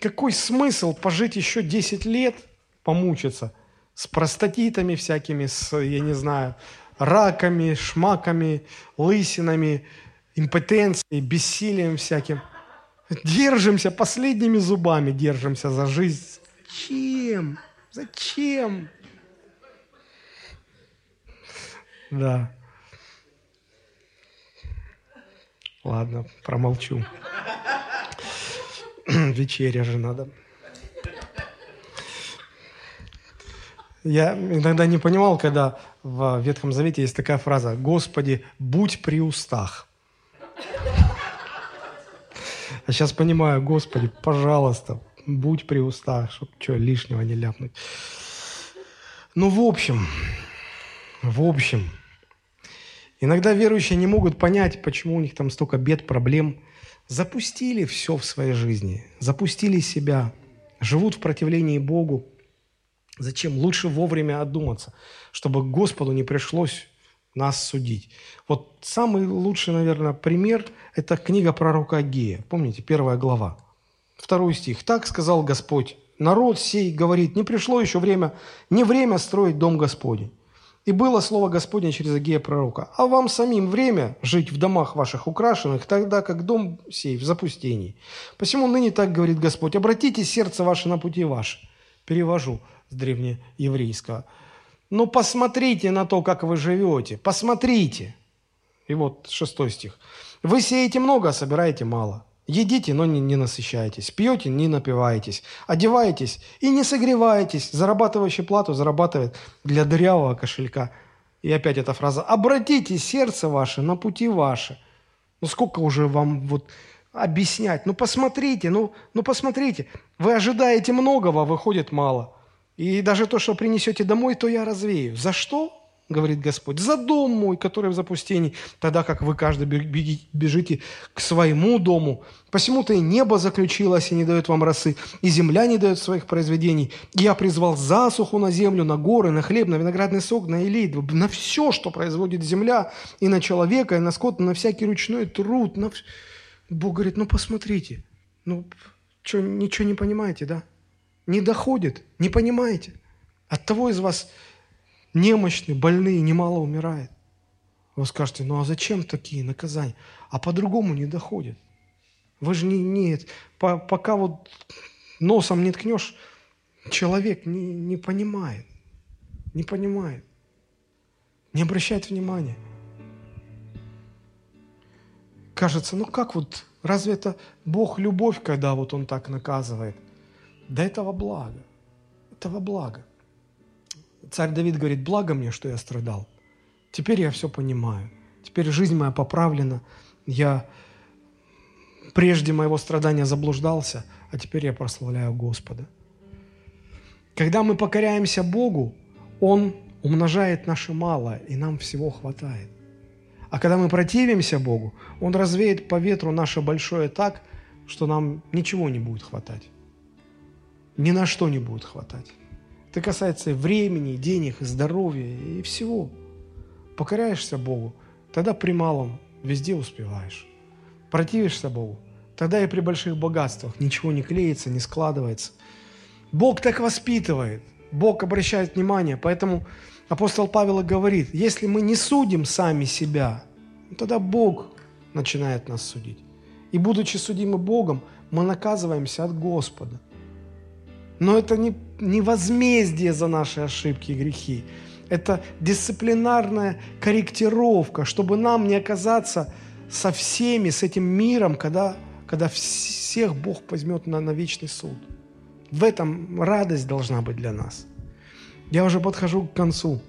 какой смысл пожить еще 10 лет, помучиться с простатитами всякими, с, я не знаю, раками, шмаками, лысинами, импотенцией, бессилием всяким. Держимся, последними зубами держимся за жизнь. Зачем? Зачем? Да. Ладно, промолчу. Вечеря же надо. Я иногда не понимал, когда в Ветхом Завете есть такая фраза «Господи, будь при устах». А сейчас понимаю, Господи, пожалуйста, будь при устах, чтобы что, лишнего не ляпнуть. Ну, в общем, в общем, иногда верующие не могут понять, почему у них там столько бед, проблем. Запустили все в своей жизни, запустили себя, живут в противлении Богу. Зачем? Лучше вовремя одуматься, чтобы Господу не пришлось нас судить. Вот самый лучший, наверное, пример – это книга пророка Агея. Помните, первая глава. Второй стих. «Так сказал Господь, народ сей, говорит, не пришло еще время, не время строить дом Господень. И было слово Господне через Агея пророка. А вам самим время жить в домах ваших украшенных, тогда как дом сей в запустении. Посему ныне так говорит Господь, обратите сердце ваше на пути ваши. Перевожу с древнееврейского. Ну, посмотрите на то, как вы живете. Посмотрите. И вот шестой стих. Вы сеете много, а собираете мало. Едите, но не, не насыщаетесь. Пьете, не напиваетесь. Одеваетесь и не согреваетесь. Зарабатывающий плату зарабатывает для дырявого кошелька. И опять эта фраза. Обратите сердце ваше на пути ваши. Ну сколько уже вам вот объяснять? Ну посмотрите, ну, ну посмотрите. Вы ожидаете многого, а выходит мало. И даже то, что принесете домой, то я развею. За что? Говорит Господь, за дом мой, который в запустении, тогда как вы каждый бежите к своему дому. Посему-то и небо заключилось и не дает вам росы, и земля не дает своих произведений. Я призвал засуху на землю, на горы, на хлеб, на виноградный сок, на элит, на все, что производит земля, и на человека, и на скот, на всякий ручной труд. На... Бог говорит, ну посмотрите, ну что, ничего не понимаете, да? Не доходит, не понимаете. От того из вас немощные, больные, немало умирает. Вы скажете, ну а зачем такие наказания? А по-другому не доходит. Вы же не, не по, пока вот носом не ткнешь, человек не, не понимает. Не понимает. Не обращает внимания. Кажется, ну как вот, разве это Бог любовь, когда вот Он так наказывает? Да этого блага. Этого блага. Царь Давид говорит, благо мне, что я страдал. Теперь я все понимаю. Теперь жизнь моя поправлена. Я прежде моего страдания заблуждался, а теперь я прославляю Господа. Когда мы покоряемся Богу, Он умножает наше малое, и нам всего хватает. А когда мы противимся Богу, Он развеет по ветру наше большое так, что нам ничего не будет хватать. Ни на что не будет хватать. Это касается времени, денег, здоровья, и всего. Покоряешься Богу, тогда при малом везде успеваешь. Противишься Богу, тогда и при больших богатствах ничего не клеится, не складывается. Бог так воспитывает, Бог обращает внимание, поэтому апостол Павел говорит, если мы не судим сами себя, тогда Бог начинает нас судить. И будучи судимы Богом, мы наказываемся от Господа. Но это не, не возмездие за наши ошибки и грехи. Это дисциплинарная корректировка, чтобы нам не оказаться со всеми, с этим миром, когда, когда всех Бог возьмет на, на вечный суд. В этом радость должна быть для нас. Я уже подхожу к концу.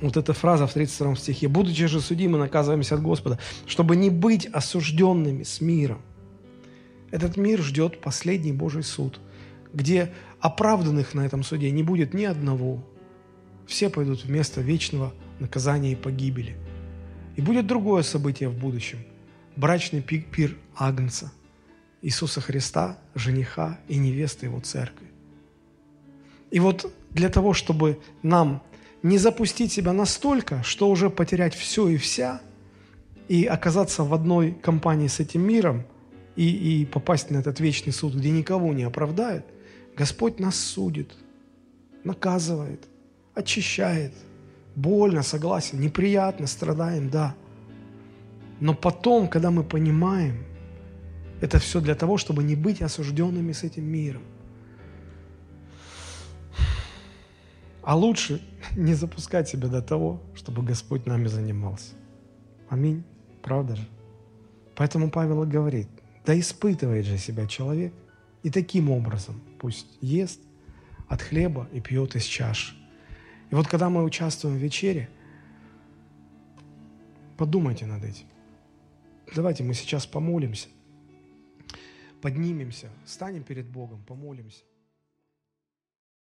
Вот эта фраза в 32 стихе. «Будучи же судимы, наказываемся от Господа, чтобы не быть осужденными с миром». Этот мир ждет последний Божий суд – где оправданных на этом суде не будет ни одного. Все пойдут в место вечного наказания и погибели. И будет другое событие в будущем – брачный пир Агнца. Иисуса Христа, жениха и невесты Его церкви. И вот для того, чтобы нам не запустить себя настолько, что уже потерять все и вся, и оказаться в одной компании с этим миром, и, и попасть на этот вечный суд, где никого не оправдают, Господь нас судит, наказывает, очищает. Больно, согласен, неприятно, страдаем, да. Но потом, когда мы понимаем, это все для того, чтобы не быть осужденными с этим миром. А лучше не запускать себя до того, чтобы Господь нами занимался. Аминь. Правда же? Поэтому Павел говорит, да испытывает же себя человек, и таким образом пусть ест от хлеба и пьет из чаши. И вот когда мы участвуем в вечере, подумайте над этим. Давайте мы сейчас помолимся, поднимемся, станем перед Богом, помолимся.